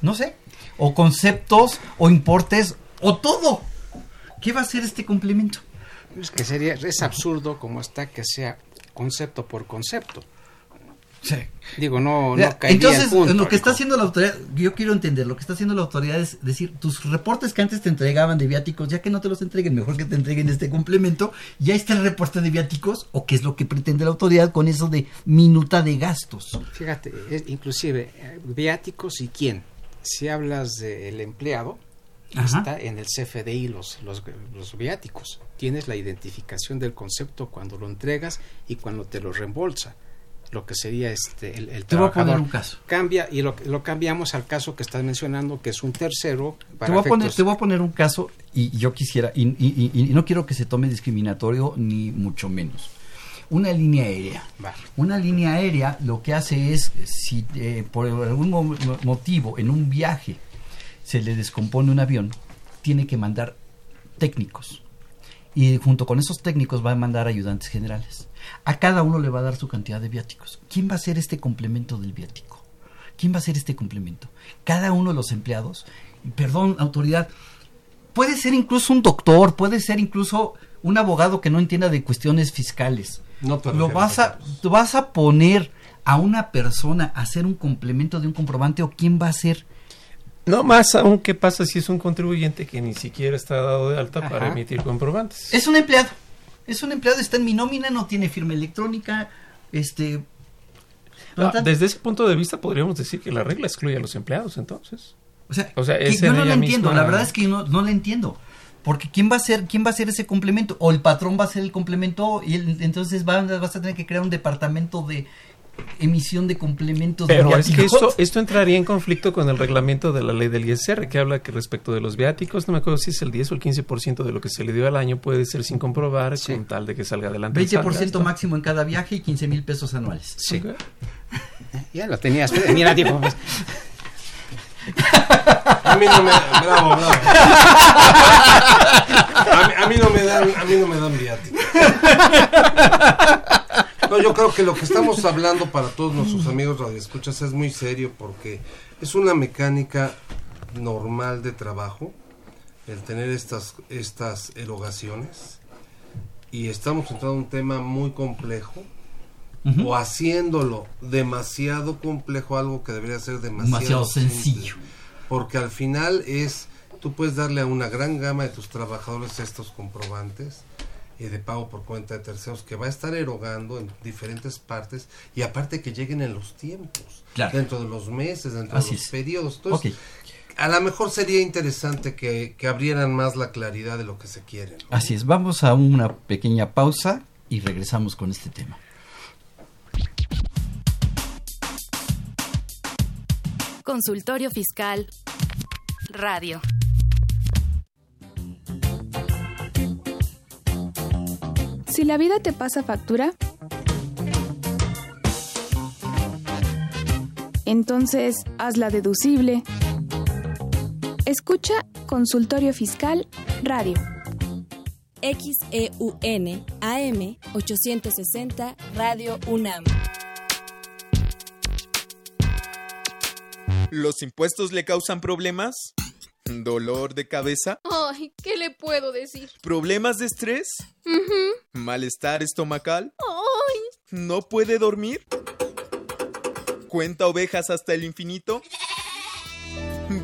no sé, o conceptos, o importes, o todo. ¿Qué va a ser este complemento? Es que sería, es absurdo como está que sea concepto por concepto. Sí. Digo, no, no Entonces, punto, lo que está haciendo la autoridad, yo quiero entender, lo que está haciendo la autoridad es decir, tus reportes que antes te entregaban de viáticos, ya que no te los entreguen, mejor que te entreguen este complemento, ya está el reporte de viáticos, o qué es lo que pretende la autoridad con eso de minuta de gastos. Fíjate, es, inclusive, viáticos y quién. Si hablas del empleado, Ajá. está en el CFDI los, los, los, viáticos. Tienes la identificación del concepto cuando lo entregas y cuando te lo reembolsa. Lo que sería este el, el te voy a poner un caso. Cambia y lo, lo, cambiamos al caso que estás mencionando, que es un tercero. Para te, voy a poner, te voy a poner un caso y yo quisiera, y, y, y, y, no quiero que se tome discriminatorio ni mucho menos. Una línea aérea. Vale. Una línea aérea lo que hace es, si eh, por algún motivo en un viaje se le descompone un avión, tiene que mandar técnicos. Y junto con esos técnicos va a mandar ayudantes generales. A cada uno le va a dar su cantidad de viáticos. ¿Quién va a hacer este complemento del viático? ¿Quién va a hacer este complemento? Cada uno de los empleados. Perdón, autoridad. Puede ser incluso un doctor, puede ser incluso un abogado que no entienda de cuestiones fiscales. No, lo vas a, vas a poner a una persona a hacer un complemento de un comprobante o quién va a hacer? No más aún qué pasa si es un contribuyente que ni siquiera está dado de alta para emitir comprobantes. Es un empleado. Es un empleado, está en mi nómina, no tiene firma electrónica, este... Ah, desde ese punto de vista podríamos decir que la regla excluye a los empleados entonces. O sea, yo no lo entiendo, la verdad es que no, no lo entiendo. Porque ¿quién va a hacer quién va a hacer ese complemento? O el patrón va a hacer el complemento y entonces vas a tener que crear un departamento de emisión de complementos Pero es que esto, esto entraría en conflicto con el reglamento de la ley del ISR, que habla que respecto de los viáticos, no me acuerdo si es el 10 o el 15% de lo que se le dio al año puede ser sin comprobar, con tal de que salga adelante. 20% máximo en cada viaje y 15 mil pesos anuales. Sí. Ya lo tenías. Mira, tipo. Pues. A mí no me bravo, bravo. A mí, no me dan, a mí no me dan viáticos. No, yo creo que lo que estamos hablando para todos nuestros amigos radioescuchas es muy serio porque es una mecánica normal de trabajo el tener estas estas erogaciones y estamos entrando en un tema muy complejo o haciéndolo demasiado complejo algo que debería ser demasiado, sencillo. Porque al final es tú puedes darle a una gran gama de tus trabajadores estos comprobantes y de pago por cuenta de terceros que va a estar erogando en diferentes partes y aparte que lleguen en los tiempos, dentro de los meses, dentro de los periodos. Entonces, a lo mejor sería interesante que, abrieran más la claridad de lo que se quiere. Así es, vamos a una pequeña pausa y regresamos con este tema. Consultorio Fiscal Radio. Si la vida te pasa factura, entonces hazla deducible. Escucha Consultorio Fiscal Radio. XEUN AM 860 Radio UNAM. ¿Los impuestos le causan problemas? ¿Dolor de cabeza? Ay, ¿qué le puedo decir? ¿Problemas de estrés? ¿Malestar estomacal? Ay. ¿No puede dormir? ¿Cuenta ovejas hasta el infinito?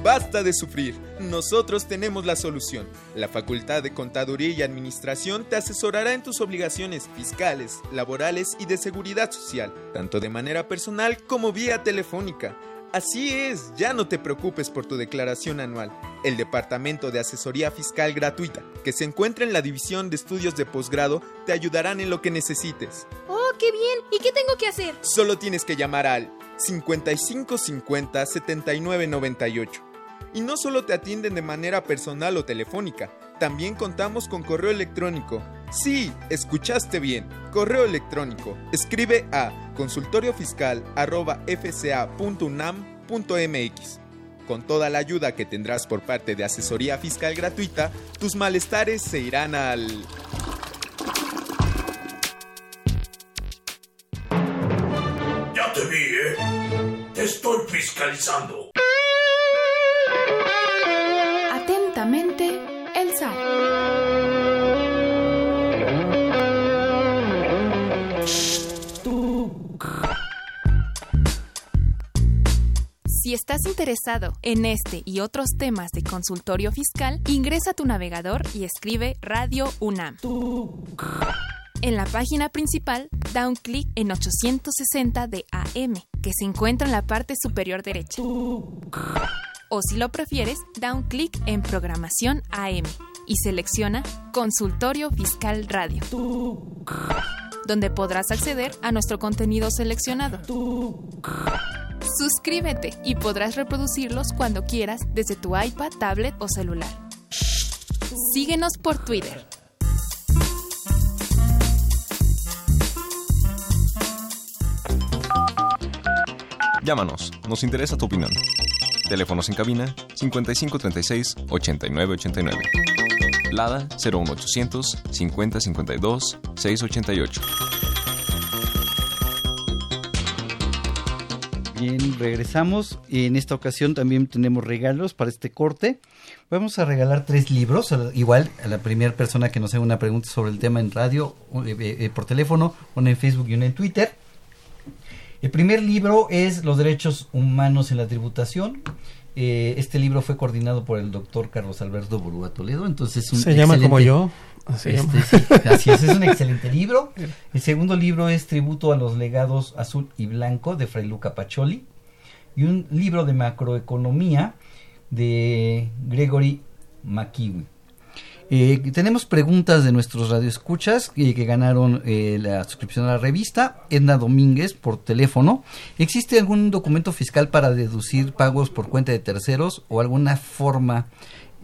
Basta de sufrir. Nosotros tenemos la solución. La Facultad de Contaduría y Administración te asesorará en tus obligaciones fiscales, laborales y de seguridad social, tanto de manera personal como vía telefónica. Así es, ya no te preocupes por tu declaración anual. El Departamento de Asesoría Fiscal Gratuita, que se encuentra en la División de Estudios de Posgrado, te ayudarán en lo que necesites. ¡Oh, qué bien! ¿Y qué tengo que hacer? Solo tienes que llamar al 5550 7998. Y no solo te atienden de manera personal o telefónica, también contamos con correo electrónico. Sí, escuchaste bien. Correo electrónico. Escribe a consultoriofiscal.fca.unam.mx. Con toda la ayuda que tendrás por parte de asesoría fiscal gratuita, tus malestares se irán al... Ya te vi, ¿eh? Te estoy fiscalizando. Si estás interesado en este y otros temas de consultorio fiscal, ingresa a tu navegador y escribe Radio UNAM. En la página principal, da un clic en 860 de AM, que se encuentra en la parte superior derecha. O si lo prefieres, da un clic en Programación AM y selecciona Consultorio Fiscal Radio, donde podrás acceder a nuestro contenido seleccionado. Suscríbete y podrás reproducirlos cuando quieras desde tu iPad, tablet o celular. Síguenos por Twitter. Llámanos, nos interesa tu opinión. Teléfonos en cabina 5536 8989. Lada 01800 5052 688. Bien, regresamos. En esta ocasión también tenemos regalos para este corte. Vamos a regalar tres libros, igual a la primera persona que nos haga una pregunta sobre el tema en radio, eh, eh, por teléfono, una en Facebook y una en Twitter. El primer libro es Los derechos humanos en la tributación. Eh, este libro fue coordinado por el doctor Carlos Alberto Burúa Toledo, entonces se llama como yo. Este, así es, es un excelente libro. El segundo libro es Tributo a los legados azul y blanco de Fray Luca Pacholi y un libro de macroeconomía de Gregory McKeown. Eh, tenemos preguntas de nuestros radioescuchas eh, que ganaron eh, la suscripción a la revista. Edna Domínguez por teléfono. ¿Existe algún documento fiscal para deducir pagos por cuenta de terceros o alguna forma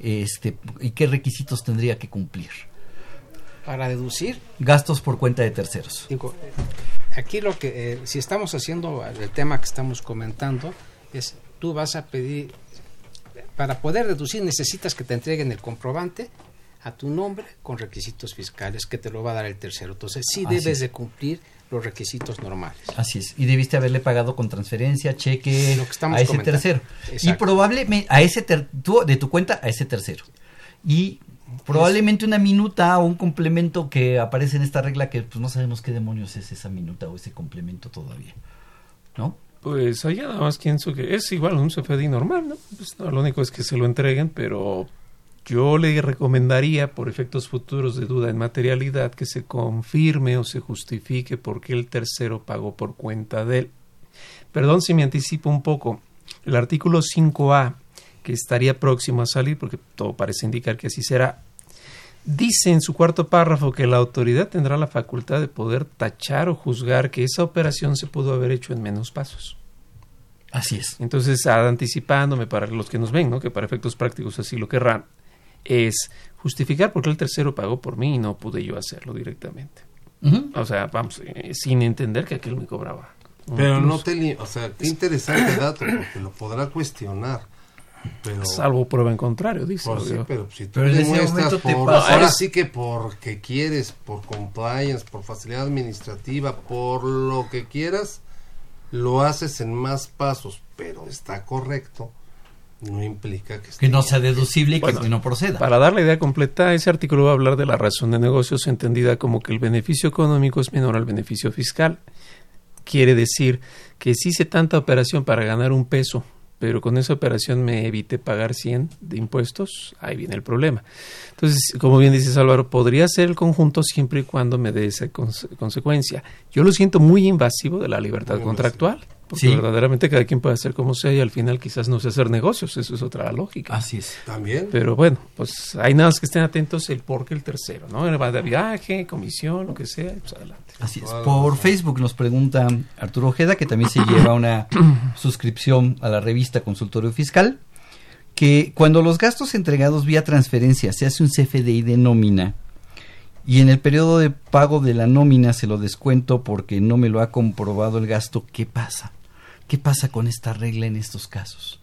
este, y qué requisitos tendría que cumplir? Para deducir gastos por cuenta de terceros. aquí lo que si estamos haciendo el tema que estamos comentando es tú vas a pedir para poder deducir necesitas que te entreguen el comprobante a tu nombre con requisitos fiscales que te lo va a dar el tercero. Entonces sí debes de cumplir los requisitos normales. Así es. Y debiste haberle pagado con transferencia, cheque a ese tercero. Y probablemente a ese de tu cuenta a ese tercero. Y probablemente una minuta o un complemento que aparece en esta regla que pues no sabemos qué demonios es esa minuta o ese complemento todavía. ¿No? Pues allá nada más pienso que es igual un CFDI normal, ¿no? Pues no, lo único es que se lo entreguen, pero yo le recomendaría, por efectos futuros de duda en materialidad, que se confirme o se justifique por qué el tercero pagó por cuenta de él. Perdón si me anticipo un poco. El artículo 5A, que estaría próximo a salir, porque todo parece indicar que así será, dice en su cuarto párrafo que la autoridad tendrá la facultad de poder tachar o juzgar que esa operación se pudo haber hecho en menos pasos. Así es. Entonces, anticipándome para los que nos ven, ¿no? que para efectos prácticos así lo querrán, es justificar por qué el tercero pagó por mí y no pude yo hacerlo directamente. O sea, vamos, eh, sin entender que aquel me cobraba. Pero no te... O sea, qué interesante dato, porque lo podrá cuestionar. Pero, Salvo prueba en contrario, dice. pero si tú demuestras por, ahora sí que porque quieres, por compliance, por facilidad administrativa, por lo que quieras, lo haces en más pasos, pero está correcto no implica que, no sea deducible y que no proceda. Para dar la idea completa, ese artículo va a hablar de la razón de negocios entendida como que el beneficio económico es menor al beneficio fiscal. Quiere decir que si hice tanta operación para ganar un peso, pero con esa operación me evité pagar 100 de impuestos, ahí viene el problema. Entonces, como bien dices Álvaro, podría ser el conjunto siempre y cuando me dé esa consecuencia. Yo lo siento muy invasivo de la libertad contractual. Porque verdaderamente cada quien puede hacer como sea y al final quizás no sé hacer negocios, eso es otra lógica. Así es. También. Pero bueno, pues hay nada más que estén atentos el por qué el tercero, ¿no? Va de viaje, comisión, lo que sea, pues adelante. Así es. Por Facebook nos pregunta Arturo Ojeda, que también se lleva una suscripción a la revista Consultorio Fiscal, que cuando los gastos entregados vía transferencia se hace un CFDI de nómina, y en el periodo de pago de la nómina se lo descuento porque no me lo ha comprobado el gasto, ¿qué pasa? ¿Qué pasa con esta regla en estos casos?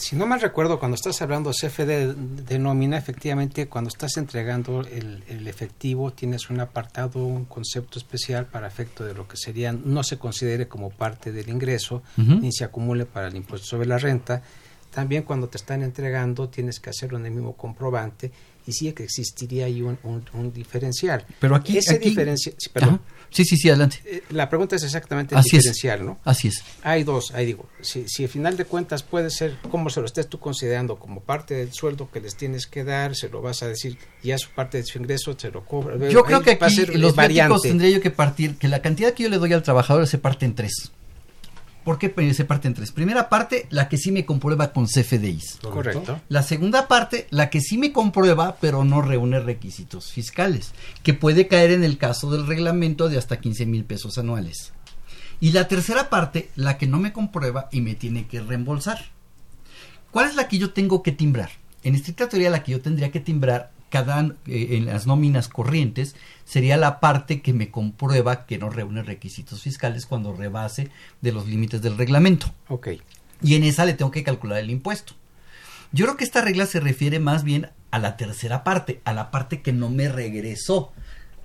Si no mal recuerdo, cuando estás hablando CFD de nómina, efectivamente, cuando estás entregando el, efectivo, tienes un apartado, un concepto especial para efecto de lo que sería, no se considere como parte del ingreso, ni se acumule para el impuesto sobre la renta. También cuando te están entregando, tienes que hacerlo en el mismo comprobante y sí que existiría ahí un, un, diferencial. Pero aquí... Ese diferencial... perdón. Sí, sí, sí, adelante. Eh, la pregunta es exactamente el diferencial, ¿no? Así es. Hay dos, ahí digo, si, si al final de cuentas puede ser, como se lo estés tú considerando como parte del sueldo que les tienes que dar, se lo vas a decir, ya es parte de su ingreso, se lo cobra. Yo creo que aquí los variantes tendría yo que partir, que la cantidad que yo le doy al trabajador se parte en tres. ¿Por qué se parte en tres? Primera parte, la que sí me comprueba con CFDIs. Correcto. La segunda parte, la que sí me comprueba, pero no reúne requisitos fiscales, que puede caer en el caso del reglamento de hasta 15 mil pesos anuales. Y la tercera parte, la que no me comprueba y me tiene que reembolsar. ¿Cuál es la que yo tengo que timbrar? En estricta teoría, la que yo tendría que timbrar cada, eh, en las nóminas corrientes sería la parte que me comprueba que no reúne requisitos fiscales cuando rebase de los límites del reglamento. Ok. Y en esa le tengo que calcular el impuesto. Yo creo que esta regla se refiere más bien a la tercera parte, a la parte que no me regresó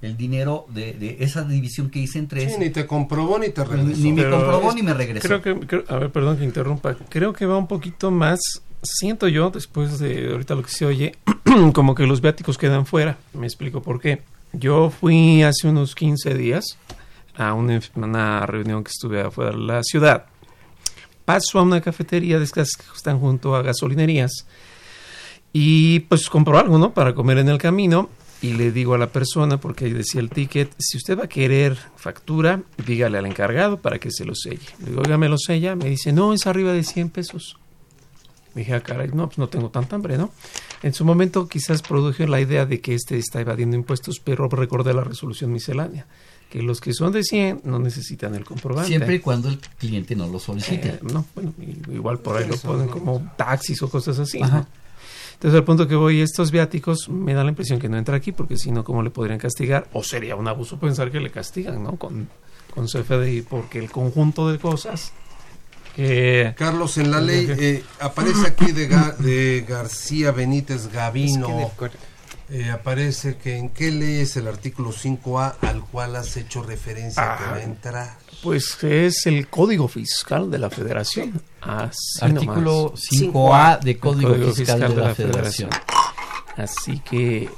el dinero de, esa división que hice entre sí, ni te comprobó ni te regresó. Ni, me comprobó ni me regresó. Creo que, a ver, perdón que interrumpa. Creo que va un poquito más siento yo, después de ahorita lo que se oye, como que los viáticos quedan fuera. Me explico por qué. Yo fui hace unos 15 días a una, reunión que estuve afuera de la ciudad. Paso a una cafetería de estas que están junto a gasolinerías y pues compro algo, ¿no? Para comer en el camino y le digo a la persona, porque decía el ticket, si usted va a querer factura, dígale al encargado para que se lo selle. Le digo, oiga, me lo sella. Me dice, no, es arriba de 100 pesos. Dije, ah, caray, no, pues no tengo tanta hambre, ¿no? En su momento quizás produjo la idea de que este está evadiendo impuestos, pero recordé la resolución miscelánea, que los que son de 100 no necesitan el comprobante. Siempre y cuando el cliente no lo solicite. Eh, no, bueno, igual por ahí lo ponen como taxis o cosas así. Entonces, al punto que voy, estos viáticos me da la impresión que no entra aquí, porque si no, ¿cómo le podrían castigar? O sería un abuso pensar que le castigan, ¿no? Con, con CFDI, porque el conjunto de cosas Carlos, en la ley eh, aparece aquí de, de, García Benítez Gavino. Eh, aparece que en qué ley es el artículo 5A al cual has hecho referencia que va a entrar. Pues es el Código Fiscal de la Federación. artículo 5A de Código, Fiscal, de, la, Federación. Así que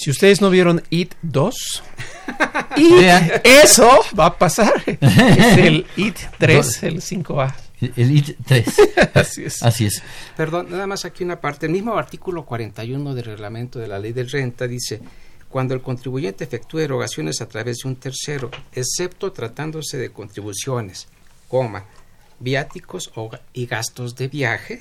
si ustedes no vieron IT 2, y eso va a pasar. Es el IT 3, el 5A. El IT 3. Así es. Así es. Perdón, nada más aquí una parte. El mismo artículo 41 del reglamento de la ley del renta dice, cuando el contribuyente efectúe erogaciones a través de un tercero, excepto tratándose de contribuciones, coma, viáticos y gastos de viaje,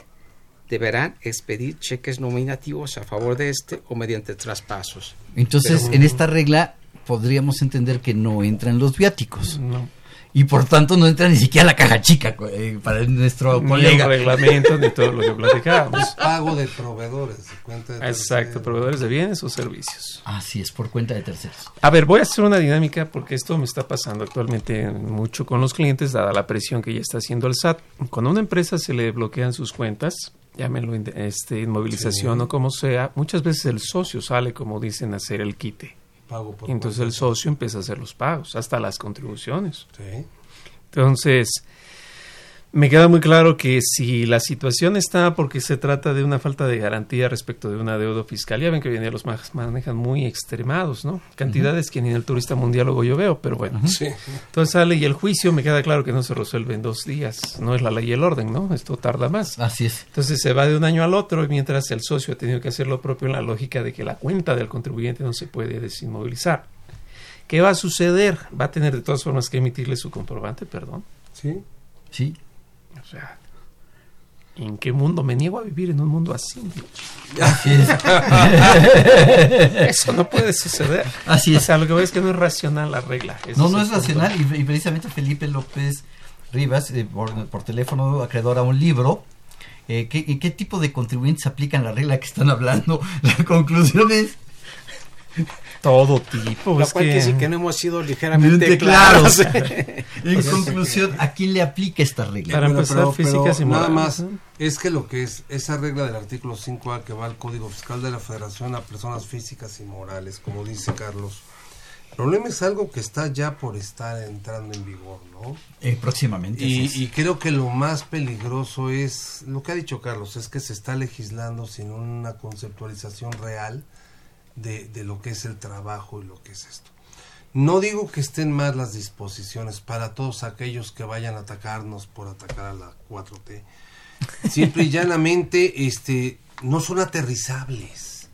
deberán expedir cheques nominativos a favor de este o mediante traspasos. Entonces, en esta regla podríamos entender que no entran los viáticos. No. Y por tanto no entra ni siquiera la caja chica eh, para nuestro colega. Ni reglamento ni todo lo que platicábamos. Pago de proveedores. cuenta de Exacto, proveedores de bienes o servicios. Así es, por cuenta de terceros. A ver, voy a hacer una dinámica porque esto me está pasando actualmente mucho con los clientes, dada la presión que ya está haciendo el SAT. Cuando a una empresa se le bloquean sus cuentas, llámenlo este, inmovilización o como sea, muchas veces el socio sale, como dicen, a hacer el quite. Pago por Entonces el socio empieza a hacer los pagos, hasta las contribuciones. Sí. Entonces, me queda muy claro que si la situación está porque se trata de una falta de garantía respecto de una deuda fiscal, ya ven que hoy en día los manejan muy extremados, ¿no? Cantidades que ni en el turista mundial luego yo veo, pero bueno. sí. Entonces sale y el juicio me queda claro que no se resuelve en dos días, no es la ley y el orden, ¿no? Esto tarda más. Así es. Entonces se va de un año al otro y mientras el socio ha tenido que hacer lo propio en la lógica de que la cuenta del contribuyente no se puede desinmovilizar. ¿Qué va a suceder? Va a tener de todas formas que emitirle su comprobante, perdón. Sí. Sí. O sea, ¿en qué mundo me niego a vivir en un mundo así? Así es. Eso no puede suceder. Así es. O sea, lo que veo es que no es racional la regla. no, no es racional. Y, precisamente Felipe López Rivas, eh, por, teléfono, acreedor a un libro. Eh, ¿qué, ¿Qué tipo de contribuyentes aplican la regla que están hablando? La conclusión es todo tipo. Lo cual que... que no hemos sido ligeramente claros. en conclusión, ¿a quién le aplica esta regla? Para empezar, físicas y Nada más, es que lo que es esa regla del artículo 5A que va al Código Fiscal de la Federación a personas físicas y morales, como dice Carlos. El problema es algo que está ya por estar entrando en vigor, ¿no? Eh, próximamente. Y, y, creo que lo más peligroso es, lo que ha dicho Carlos, es que se está legislando sin una conceptualización real de, lo que es el trabajo y lo que es esto. No digo que estén mal las disposiciones para todos aquellos que vayan a atacarnos por atacar a la 4T. Simple y llanamente, este, no son aterrizables.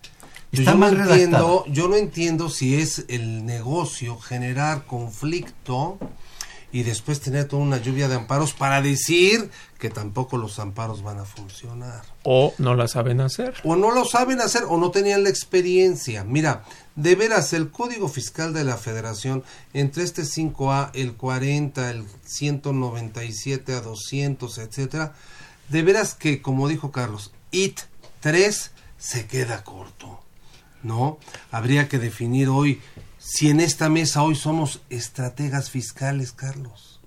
yo, no entiendo, yo no entiendo si es el negocio generar conflicto y después tener toda una lluvia de amparos para decir que tampoco los amparos van a funcionar. O no la saben hacer. O no lo saben hacer o no tenían la experiencia. Mira, de veras, el Código Fiscal de la Federación, entre este 5A, el 40, el 197 a 200, etcétera, de veras que, como dijo Carlos, IT 3 se queda corto. ¿No? Habría que definir hoy si en esta mesa hoy somos estrategas fiscales, Carlos?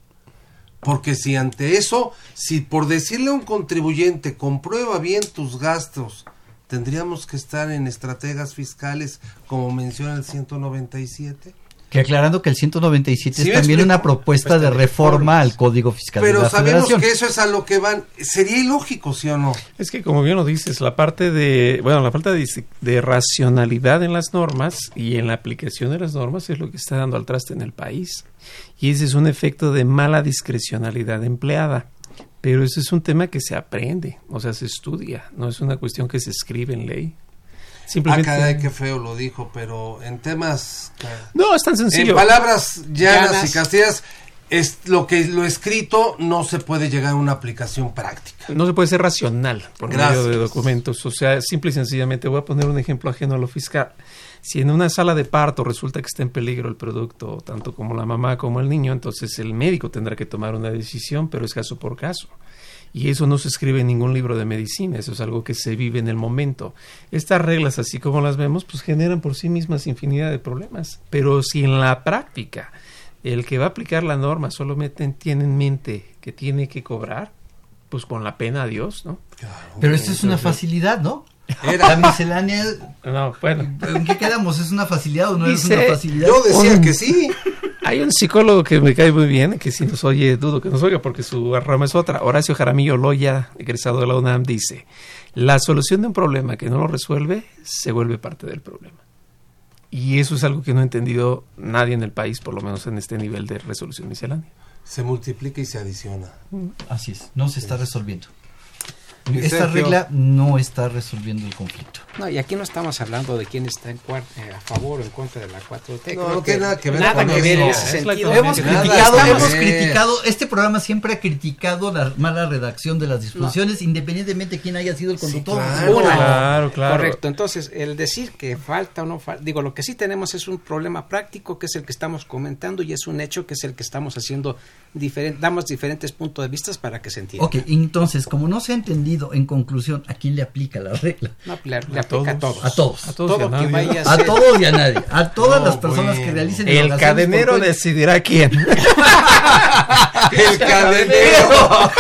Porque si ante eso, si por decirle a un contribuyente, comprueba bien tus gastos, tendríamos que estar en estrategas fiscales como menciona el 197. Que aclarando que el 197 es también una propuesta de reforma al Código Fiscal Pero de la sabemos Federación. que eso es a lo que van. Sería ilógico, ¿sí o no? Es que como bien lo dices, la parte de, bueno, la falta de, de racionalidad en las normas y en la aplicación de las normas es lo que está dando al traste en el país. Y ese es un efecto de mala discrecionalidad empleada. Pero eso es un tema que se aprende, o sea, se estudia, no es una cuestión que se escribe en ley. Simplemente... Ah, caray, qué feo lo dijo, pero en temas... No, es tan sencillo. En palabras llanas, llanas. y castigas, es lo que lo escrito no se puede llegar a una aplicación práctica. No se puede ser racional por Gracias. medio de documentos. O sea, simple y sencillamente, voy a poner un ejemplo ajeno a lo fiscal. Si en una sala de parto resulta que está en peligro el producto, tanto como la mamá como el niño, entonces el médico tendrá que tomar una decisión, pero es caso por caso. Y eso no se escribe en ningún libro de medicina, eso es algo que se vive en el momento. Estas reglas, así como las vemos, pues generan por sí mismas infinidad de problemas. Pero si en la práctica el que va a aplicar la norma solamente tiene en mente que tiene que cobrar, pues con la pena a Dios, ¿no? Claro, Pero esto es una facilidad, ¿no? Era. La miscelánea. No, bueno. ¿En qué quedamos? ¿Es una facilidad o no es una facilidad? Yo decía que sí. Hay un psicólogo que me cae muy bien, que si nos oye, dudo que nos oiga porque su rama es otra. Horacio Jaramillo Loya, egresado de la UNAM, dice: La solución de un problema que no lo resuelve se vuelve parte del problema. Y eso es algo que no ha entendido nadie en el país, por lo menos en este nivel de resolución miscelánea. Se multiplica y se adiciona. Así es, no se está resolviendo. Esta regla no está resolviendo el conflicto. No, y aquí no estamos hablando de quién está en eh, a favor o en contra de la 4T. No, no tiene nada que ver nada con que ver en ese sentido. Hemos criticado, hemos criticado, este programa siempre ha criticado la mala redacción de las disposiciones, no. independientemente de quién haya sido el conductor. Sí, claro, claro, claro, Correcto, entonces el decir que falta o no falta, digo, lo que sí tenemos es un problema práctico que es el que estamos comentando y es un hecho que es el que estamos haciendo diferente, damos diferentes puntos de vista para que se entienda. Ok, entonces, como no se ha entendido, en conclusión, ¿a quién le aplica la regla? No, le, le aplica a todos. A todos. A todos, y a, nadie. a, a todos y a nadie. A todas no, las personas bueno. que realicen El cadenero decidirá quién. el cadenero.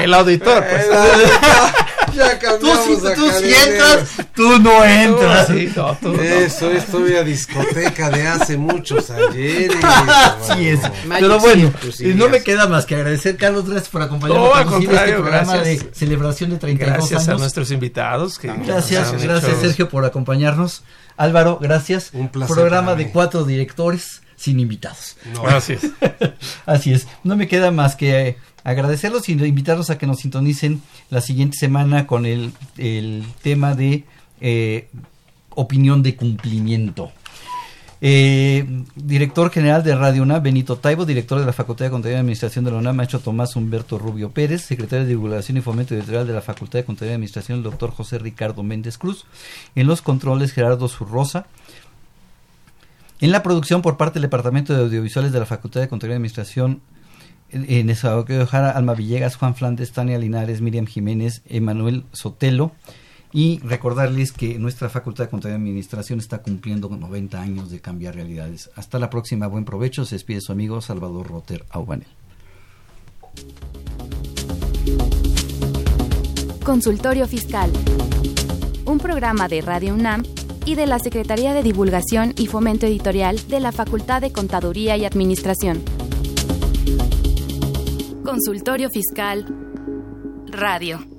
el auditor, pues. Ya tú, si, tú si entras, tú no entras. Sí, no, tú Eso no. es todavía discoteca de hace muchos ayeres. Así es. Pero bueno, no me queda más que agradecer, Carlos, gracias por acompañarnos no, a este programa gracias. de celebración de 32 gracias años. a nuestros invitados. Que gracias, gracias hecho... Sergio por acompañarnos. Álvaro, gracias. Un placer. Programa de cuatro directores sin invitados. No. Así es. Así es. No me queda más que eh, agradecerlos y invitarlos a que nos sintonicen la siguiente semana con el, el tema de eh, opinión de cumplimiento. Eh, director general de Radio UNAM, Benito Taibo, director de la Facultad de Contaduría y Administración de la UNAM, maestro Tomás Humberto Rubio Pérez, secretario de Divulgación y Fomento Editorial de la Facultad de Contaduría y Administración, el doctor José Ricardo Méndez Cruz, en los controles Gerardo Zurrosa, en la producción por parte del Departamento de Audiovisuales de la Facultad de Contaduría y Administración, en esa Ojara, Alma Villegas, Juan Flandes, Tania Linares, Miriam Jiménez, Emanuel Sotelo, y recordarles que nuestra Facultad de Contaduría y Administración está cumpliendo 90 años de cambiar realidades. Hasta la próxima, buen provecho. Se despide su amigo Salvador Roter Aubanel. Consultorio Fiscal. Un programa de Radio UNAM y de la Secretaría de Divulgación y Fomento Editorial de la Facultad de Contaduría y Administración. Consultorio Fiscal Radio.